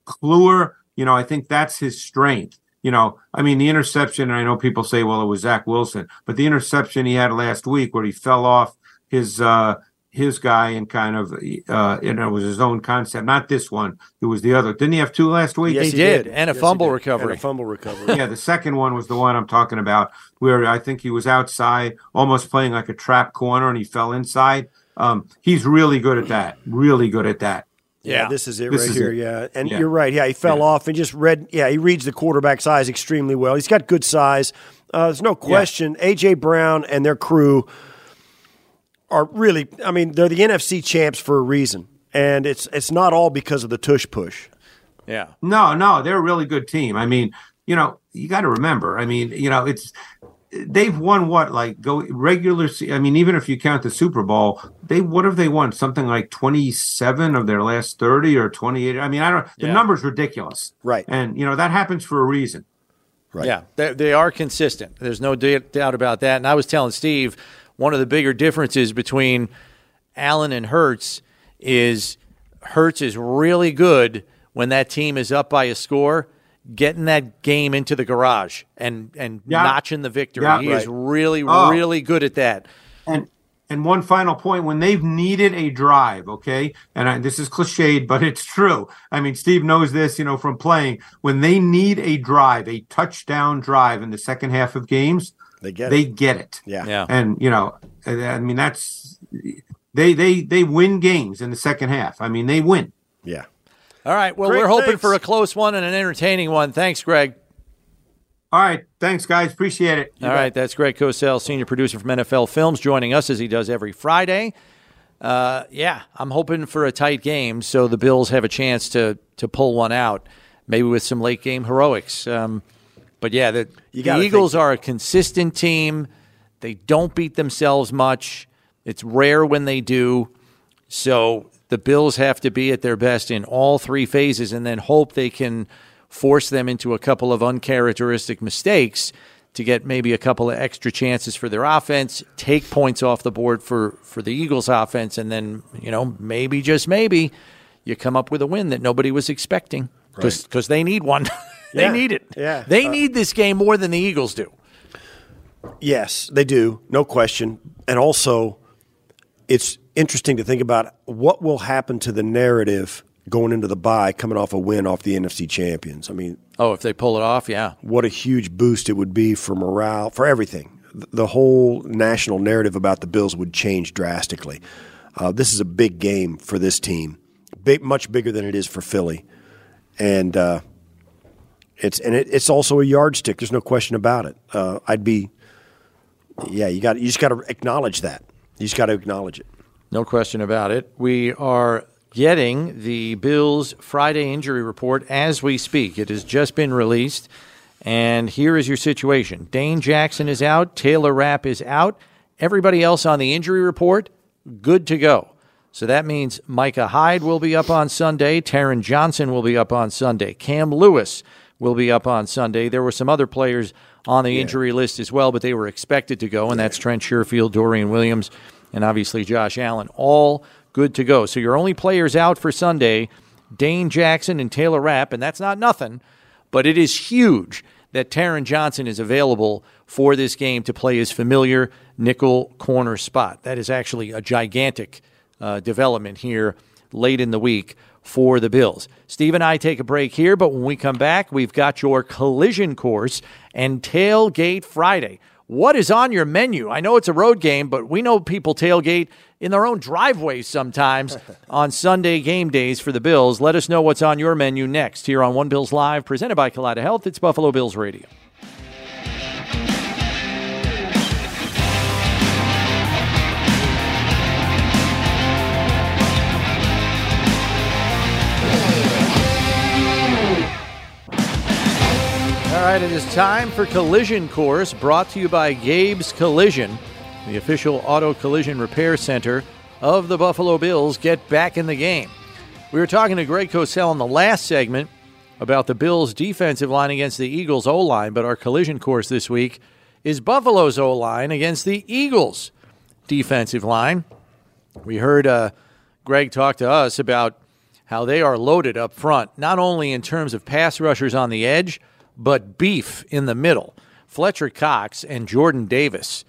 cluer. You know, I think that's his strength. You know, I mean, the interception, I know people say, well, it was Zach Wilson, but the interception he had last week where he fell off his, uh, his guy and kind of uh you know it was his own concept not this one it was the other didn't he have two last week Yes, he, he did. did. and a Yes, fumble recovery. And a fumble recovery. yeah the second one was the one i'm talking about where i think he was outside almost playing like a trap corner and he fell inside um he's really good at that really good at that Yeah, this is it This right is here. it. Yeah, and Yeah. you're right. Yeah, he fell off and just read. Yeah, he reads the quarterback's eyes extremely well. He's got good size. Uh, there's no question. AJ Brown and their crew are really. I mean, they're the NFC champs for a reason, and it's it's not all because of the tush push. Yeah. No, no, they're a really good team. I mean, you know, you got to remember. I mean, you know, it's they've won what like go regular. se- I mean, even if you count the Super Bowl, they what have they won? Something like twenty seven of their last thirty or twenty eight. I mean, I don't. The Yeah. number's ridiculous, Right. And you know that happens for a reason. Right. Yeah, they, they are consistent. There's no doubt about that. And I was telling Steve, one of the bigger differences between Allen and Hurts is Hurts is really good when that team is up by a score, getting that game into the garage and and Yeah. notching the victory. Yeah. he is really, Oh. really good at that. And and one final point: when they've needed a drive, okay, and I, this is cliched, but it's true. I mean, Steve knows this, you know, from playing. When they need a drive, a touchdown drive in the second half of games, They get they it. get it. Yeah. Yeah. And you know, I I mean, that's they they they win games in the second half. I mean, they win. Yeah. All right. Well, Great, we're hoping thanks. for a close one and an entertaining one. Thanks, Greg. All right, thanks, guys. Appreciate it. You All bet. right, that's Greg Cosell, senior producer from NFL Films, joining us as he does every Friday. Uh, yeah, I'm hoping for a tight game so the Bills have a chance to to pull one out, maybe with some late game heroics. Um, but yeah, the, the Eagles think- are a consistent team. They don't beat themselves much. It's rare when they do. So the Bills have to be at their best in all three phases and then hope they can force them into a couple of uncharacteristic mistakes to get maybe a couple of extra chances for their offense, take points off the board for, for the Eagles offense, and then, you know, maybe, just maybe, you come up with a win that nobody was expecting because they need one. (laughs) they Yeah. need it. Yeah. They Uh, need this game more than the Eagles do. Yes, they do, no question. And also, it's interesting to think about what will happen to the narrative going into the bye, coming off a win off the NFC champions. I mean, Oh, if they pull it off, yeah. what a huge boost it would be for morale, for everything. The whole national narrative about the Bills would change drastically. Uh, this is a big game for this team, big, much bigger than it is for Philly, and uh, it's and it, it's also a yardstick. There's no question about it. Uh, I'd be, yeah, you got you just got to acknowledge that. You just got to acknowledge it. No question about it. We are getting the Bills Friday injury report as we speak. It has just been released. And here is your situation Dane Jackson is out, Taylor Rapp is out. Everybody else on the injury report, good to go. So that means Micah Hyde will be up on Sunday. Taron Johnson will be up on Sunday. Cam Lewis will be up on Sunday. There were some other players on the injury list as well, but they were expected to go, and that's Trent Sherfield, Dorian Williams, and obviously Josh Allen. All good to go. So your only players out for Sunday, Dane Jackson and Taylor Rapp, and that's not nothing, but it is huge that Taron Johnson is available for this game to play his familiar nickel corner spot. That is actually a gigantic uh, development here late in the week for the Bills. Steve and I take a break here, but when we come back, we've got your collision course and tailgate Friday. What is on your menu? I know it's a road game, but we know people tailgate in their own driveways sometimes (laughs) on Sunday game days for the Bills. Let us know what's on your menu next here on One Bills Live, presented by Kaleida Health. It's Buffalo Bills Radio. All right, it is time for Collision Course, brought to you by Gabe's Collision, the official auto collision repair center of the Buffalo Bills. Get back in the game. We were talking to Greg Cosell in the last segment about the Bills' defensive line against the Eagles' O line, but our collision course this week is Buffalo's O line against the Eagles' defensive line. We heard uh, Greg talk to us about how they are loaded up front, not only in terms of pass rushers on the edge, but beef in the middle. Fletcher Cox and Jordan Davis,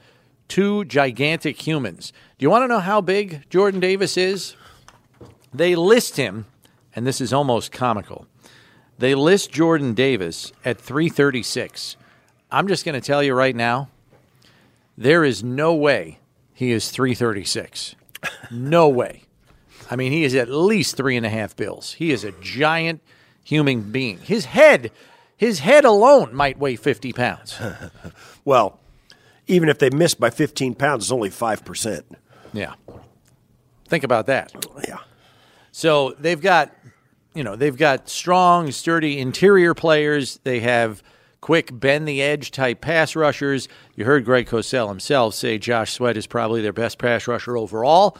two gigantic humans. Do you want to know how big Jordan Davis is? They list him, and this is almost comical. They list Jordan Davis at 336. I'm just going to tell you right now, there is no way he is 336. No way. I mean, he is at least three and a half bills. He is a giant human being. His head, his head alone might weigh 50 pounds. (laughs) Well, even if they miss by 15 pounds, it's only 5%. Yeah. Think about that. Yeah. So they've got, you know, they've got strong, sturdy interior players. They have quick, bend the edge type pass rushers. You heard Greg Cosell himself say Josh Sweat is probably their best pass rusher overall,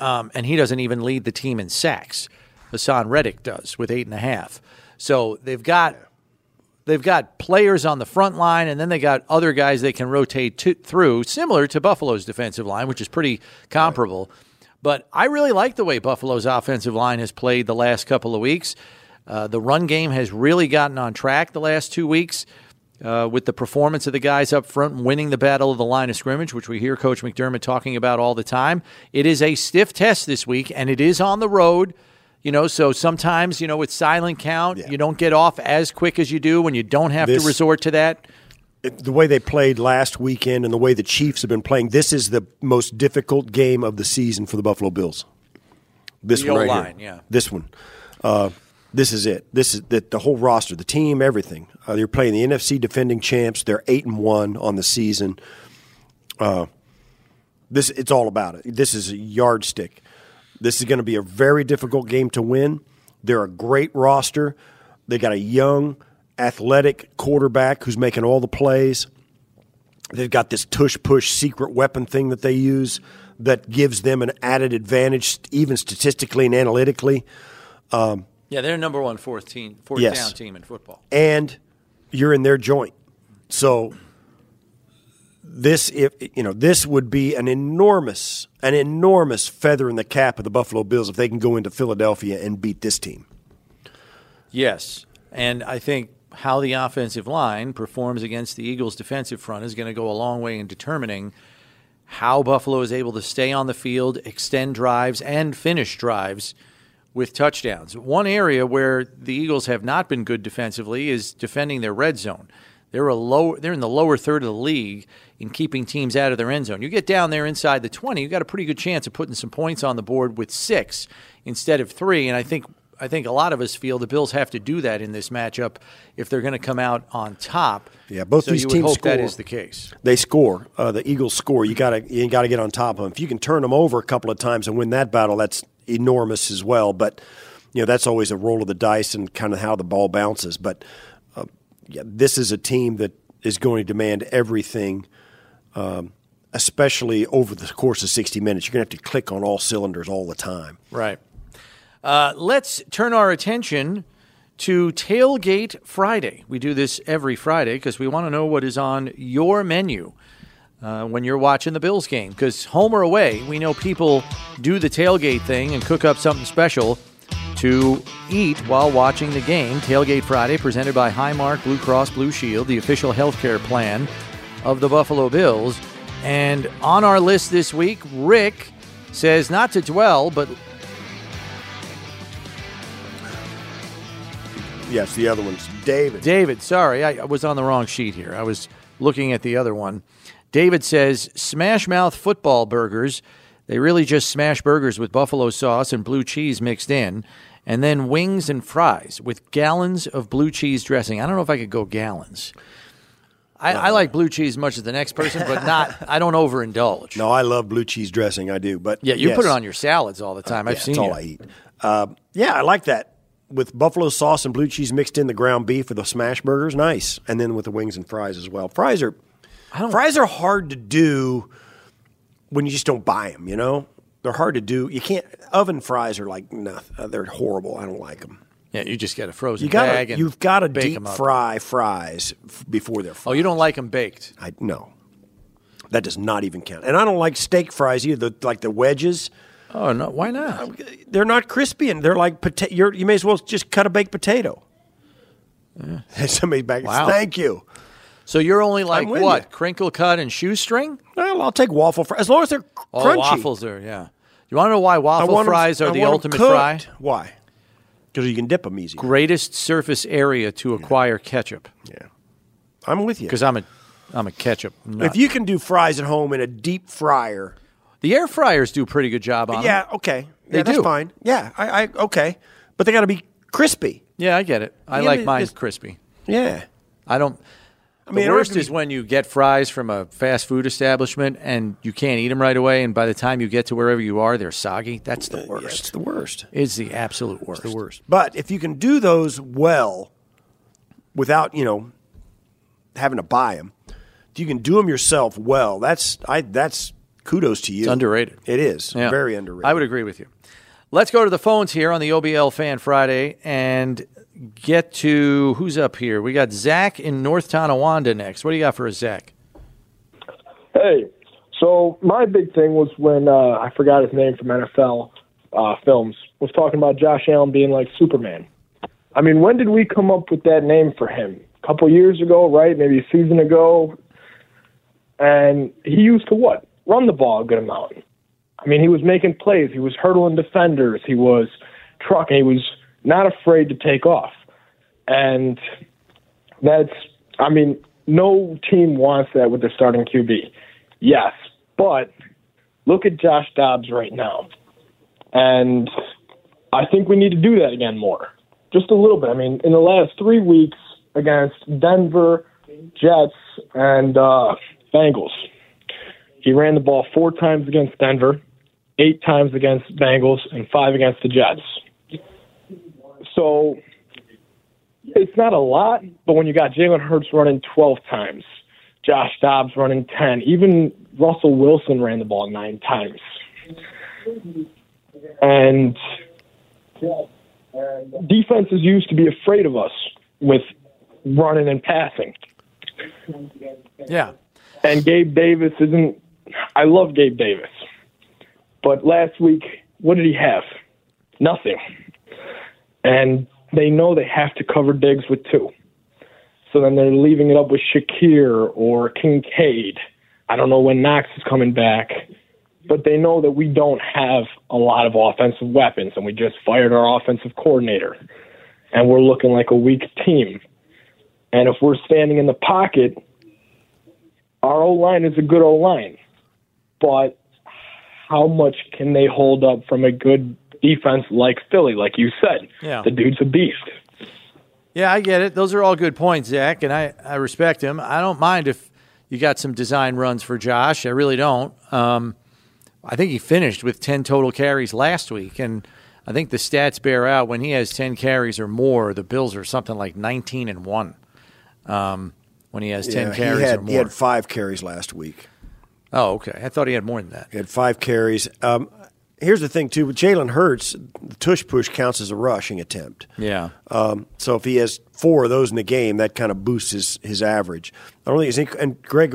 um, and he doesn't even lead the team in sacks. Haason Reddick does with eight and a half. So they've got they've got players on the front line, and then they got other guys they can rotate to, through, similar to Buffalo's defensive line, which is pretty comparable. But I really like the way Buffalo's offensive line has played the last couple of weeks. Uh, the run game has really gotten on track the last two weeks uh, with the performance of the guys up front winning the battle of the line of scrimmage, which we hear Coach McDermott talking about all the time. It is a stiff test this week, and it is on the road. You know, so sometimes, you know, with silent count, you don't get off as quick as you do when you don't have This- to resort to that. It- the way they played last weekend and the way the Chiefs have been playing, this is the most difficult game of the season for the Buffalo Bills. This The one right O-line, here. yeah. This one. Uh, this is it. This is the, the whole roster, the team, everything. Uh, they're playing the NFC defending champs. They're eight and one on the season. Uh, this it's all about it. This is a yardstick. This is going to be a very difficult game to win. They're a great roster. They got a young, athletic quarterback who's making all the plays. They've got this tush push secret weapon thing that they use that gives them an added advantage, even statistically and analytically. Um, Yeah, they're number one fourth team, fourth Yes. down team in football. and you're in their joint. So this if you know this would be an enormous an enormous feather in the cap of the Buffalo Bills if they can go into Philadelphia and beat this team. Yes. And I think how the offensive line performs against the Eagles' defensive front is going to go a long way in determining how Buffalo is able to stay on the field, extend drives, and finish drives with touchdowns. One area where the Eagles have not been good defensively is defending their red zone. They're a low, they're in the lower third of the league in keeping teams out of their end zone. You get down there inside the 20, you got a pretty good chance of putting some points on the board with 6 instead of 3, and I think I think a lot of us feel the Bills have to do that in this matchup if they're going to come out on top. Yeah, both so these teams hope score. that is the case. They score. Uh, the Eagles score. You got to you got to get on top of them. If you can turn them over a couple of times and win that battle, that's enormous as well. But you know that's always a roll of the dice and kind of how the ball bounces. But yeah, this is a team that is going to demand everything, um, especially over the course of sixty minutes. You're going to have to click on all cylinders all the time. Right. Uh, let's turn our attention to Tailgate Friday. We do this every Friday because we want to know what is on your menu uh, when you're watching the Bills game. Because home or away, we know people do the tailgate thing and cook up something special to eat while watching the game. Tailgate Friday, presented by Highmark Blue Cross Blue Shield, the official healthcare plan of the Buffalo Bills. And on our list this week, Rick says not to dwell, but Yes, the other one's David. David, sorry, I, I was on the wrong sheet here. I was looking at the other one. David says Smash Mouth football burgers. They really just smash burgers with buffalo sauce and blue cheese mixed in, and then wings and fries with gallons of blue cheese dressing. I don't know if I could go gallons. I, I like blue cheese as much as the next person, but not. (laughs) I don't overindulge. No, I love blue cheese dressing. I do, but Yeah, you yes. put it on your salads all the time. I've Yeah, seen all you. I eat. Uh, yeah, I like that with buffalo sauce and blue cheese mixed in the ground beef with the smash burgers. Nice, and then with the wings and fries as well. Fries are fries are hard to do when you just don't buy them. You know, they're hard to do. You can't oven fries are like nothing. Uh, they're horrible. I don't like them. Yeah, you just get a frozen You got bag to and you've got to deep fry fries f- before they're fried. Oh, you don't like them baked? I no. That does not even count. And I don't like steak fries either. The, like the wedges, Oh no, why not? they're not crispy and they're like potato. You're, may as well just cut a baked potato. (laughs) Somebody back. Wow. Thank you. So you're only like what? you. Crinkle cut and shoestring? Well, I'll take waffle fries as long as they're Oh, crunchy. waffles are yeah. You want to know why waffle fries I are the want 'em ultimate fry? Why? Because you can dip them easy. Greatest surface area to acquire ketchup. Yeah, I'm with you. Because I'm a I'm a ketchup nut. If you can do fries at home in a deep fryer, the air fryers do a pretty good job on yeah, okay, They yeah, that's do. fine. Yeah, I, I okay, but they got to be crispy. Yeah, I get it. I Yeah, like mine crispy. Yeah, I don't. I mean, the worst is when you get fries from a fast food establishment and you can't eat them right away, and by the time you get to wherever you are, they're soggy. That's the uh, Yeah, worst. it's the worst. It's the absolute worst. the worst. But if you can do those well, without you know having to buy them, if you can do them yourself well, that's I that's kudos to you. It's underrated. It is Yeah. very underrated. I would agree with you. Let's go to the phones here on the OBL Fan Friday and get to who's up here. We got Zach in North Tonawanda next. What do you got for us, Zach? Hey, so my big thing was when uh, I forgot his name from NFL uh, films was talking about Josh Allen being like Superman. I mean, when did we come up with that name for him? A couple years ago, right? Maybe a season ago. And he used to what? Run the ball a good amount. I mean, he was making plays. He was hurdling defenders. He was trucking. He was not afraid to take off. And that's, I mean, no team wants that with their starting QB. Yes, but look at Josh Dobbs right now. And I think we need to do that again more. Just a little bit. I mean, in the last three weeks against Denver, Jets, and uh, Bengals, he ran the ball four times against Denver, eight times against Bengals, and five against the Jets. So it's not a lot, but when you got Jalen Hurts running 12 times, Josh Dobbs running 10, even Russell Wilson ran the ball nine times. And defenses used to be afraid of us with running and passing. Yeah. And Gabe Davis isn't. I love Gabe Davis. But last week, what did he have? Nothing. And they know they have to cover Diggs with two. So then they're leaving it up with Shakir or Kincaid. I don't know when Knox is coming back. But they know that we don't have a lot of offensive weapons, and we just fired our offensive coordinator. And we're looking like a weak team. And if we're standing in the pocket, our O line is a good O line. But how much can they hold up from a good defense like Philly, like you said? Yeah. The dude's a beast. Yeah, I get it. Those are all good points, Zach, and I, I respect him. I don't mind if you got some design runs for Josh. I really don't. Um, I think he finished with 10 total carries last week, and I think the stats bear out when he has 10 carries or more, the Bills are something like 19 and 1 um, when he has 10 Yeah, carries he had, or more. He had five carries last week. oh, okay. I thought he had more than that. He had five carries. Um, here's the thing, too. With Jalen Hurts, the tush push counts as a rushing attempt. Yeah. Um, so if he has four of those in the game, that kind of boosts his, his average. I don't think it's and Greg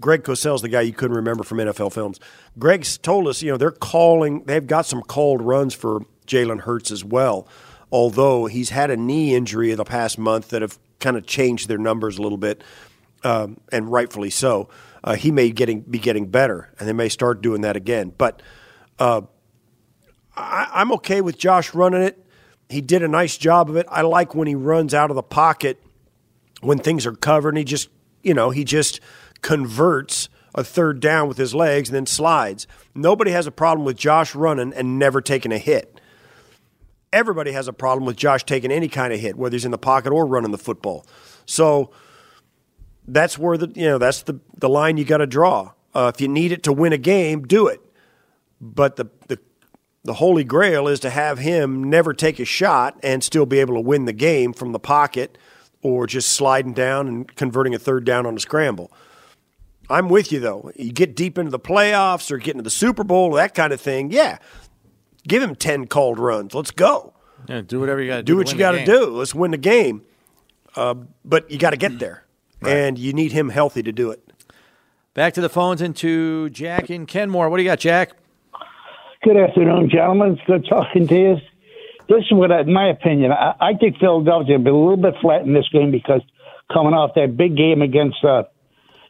Greg Cosell's the guy you couldn't remember from NFL films. Greg's told us, you know, they're calling. They've got some called runs for Jalen Hurts as well. Although he's had a knee injury in the past month that have kind of changed their numbers a little bit, um, and rightfully so. Uh, he may getting be getting better, and they may start doing that again. But uh, I, I'm okay with Josh running it. He did a nice job of it. I like when he runs out of the pocket when things are covered and he just, you know, he just converts a third down with his legs and then slides. Nobody has a problem with Josh running and never taking a hit. Everybody has a problem with Josh taking any kind of hit, whether he's in the pocket or running the football. So that's where the you know that's the the line you got to draw. Uh, if you need it to win a game, do it. But the the the holy grail is to have him never take a shot and still be able to win the game from the pocket or just sliding down and converting a third down on a scramble. I'm with you though. You get deep into the playoffs or get into the Super Bowl, that kind of thing. Yeah, give him ten called runs. Let's go. Yeah, do whatever you got to do do. what you got to do. Let's win the game. Uh, but you got to get there, (clears throat) and you need him healthy to do it. Back to the phones and to Jack in Kenmore. What do you got, Jack? Good afternoon, gentlemen. It's good talking to you. This is what, I, my opinion, I, I think Philadelphia will be a little bit flat in this game because coming off that big game against uh,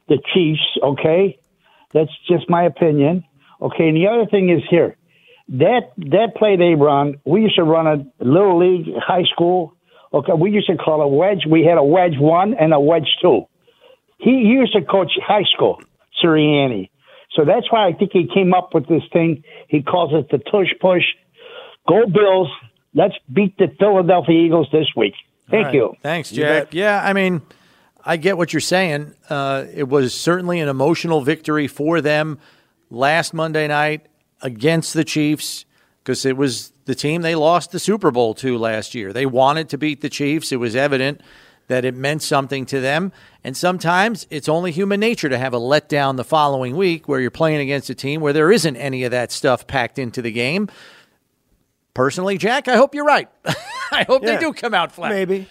the Chiefs, okay? That's just my opinion. Okay, and the other thing is here. That that play they run, we used to run a little league, high school. Okay, we used to call it wedge. We had a wedge one and a wedge two. He, he used to coach high school, Sirianni. So that's why I think he came up with this thing. He calls it the tush push. Go Bills. Let's beat the Philadelphia Eagles this week. Thank All right. you. Thanks, You Jack. bet. Yeah, I mean, I get what you're saying. Uh, it was certainly an emotional victory for them last Monday night against the Chiefs because it was the team they lost the Super Bowl to last year. They wanted to beat the Chiefs. It was evident that it meant something to them. And sometimes it's only human nature to have a letdown the following week where you're playing against a team where there isn't any of that stuff packed into the game. Personally, Jack, I hope you're right. (laughs) I hope Yeah. they do come out flat. Maybe.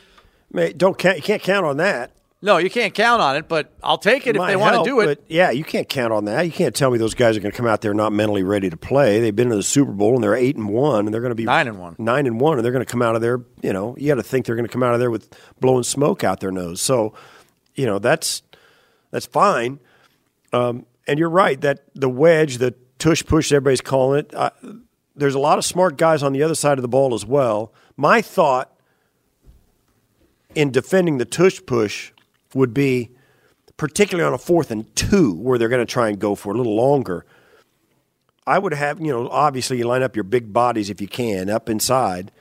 May, don't count, you can't count on that. No, you can't count on it, but I'll take it if they want help, to do it. But yeah, you can't count on that. You can't tell me those guys are going to come out there not mentally ready to play. They've been to the Super Bowl and they're eight and one, and they're going to be Nine and one. nine and one, and they're going to come out of there. You know, you got to think they're going to come out of there with blowing smoke out their nose. So, you know, that's that's fine. Um, and you're right that the wedge, the tush push, everybody's calling it. Uh, there's a lot of smart guys on the other side of the ball as well. My thought in defending the tush push would be, particularly on a fourth and two, where they're going to try and go for a little longer. I would have, you know, obviously you line up your big bodies if you can up inside,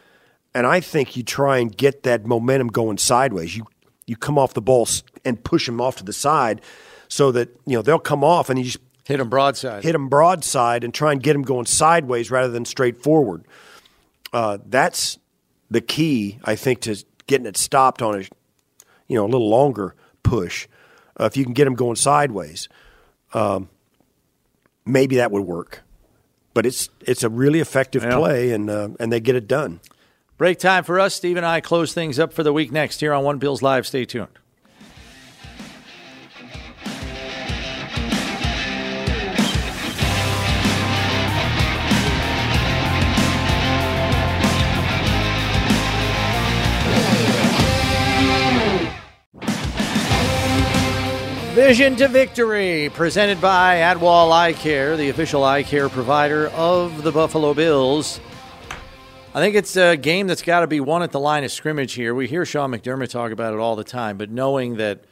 and I think you try and get that momentum going sideways. You you come off the ball and push them off to the side, so that you know they'll come off and you just hit them broadside, hit them broadside, and try and get them going sideways rather than straight forward. Uh, that's the key, I think, to getting it stopped on a you know a little longer push. Uh, if you can get them going sideways, um, maybe that would work. But it's it's a really effective Yeah. play, and uh, and they get it done. Break time for us. Steve and I close things up for the week next here on One Bills Live. Stay tuned. Vision to Victory, presented by Adwall Eye Care, the official eye care provider of the Buffalo Bills. I think it's a game that's got to be won at the line of scrimmage here. We hear Sean McDermott talk about it all the time, but knowing that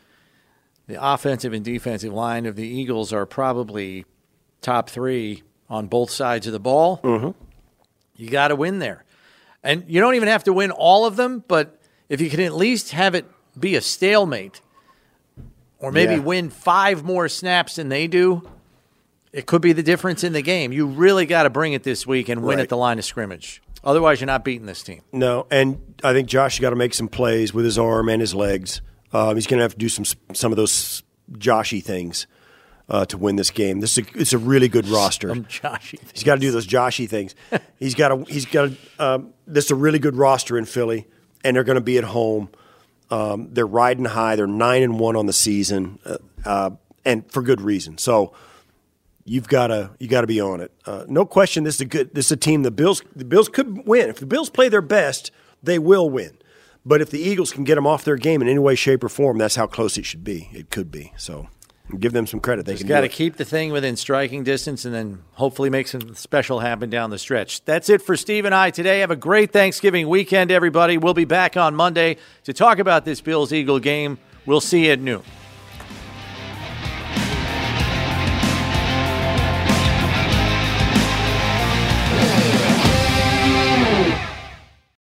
the offensive and defensive line of the Eagles are probably top three on both sides of the ball, mm-hmm. you got to win there. And you don't even have to win all of them, but if you can at least have it be a stalemate or maybe Yeah. win five more snaps than they do, it could be the difference in the game. You really got to bring it this week and win Right. at the line of scrimmage. Otherwise, you're not beating this team. No, and I think Josh got to make some plays with his arm and his legs. Um, he's going to have to do some some of those Joshy things uh, to win this game. This is a, it's a really good roster. Some Joshy He's got to do those Joshy things. (laughs) he's got to. He's got. to Um, this is a really good roster in Philly, and they're going to be at home. Um, they're riding high. They're nine and one on the season, uh, uh, and for good reason. So you've got to you got to be on it. Uh, no question. This is a good. This is a team. The Bills. The Bills could win if the Bills play their best. They will win. But if the Eagles can get them off their game in any way, shape, or form, that's how close it should be. It could be. So give them some credit. They Just got to keep the thing within striking distance and then hopefully make something special happen down the stretch. That's it for Steve and I today. Have a great Thanksgiving weekend, everybody. We'll be back on Monday to talk about this Bills Eagle game. We'll see you at noon.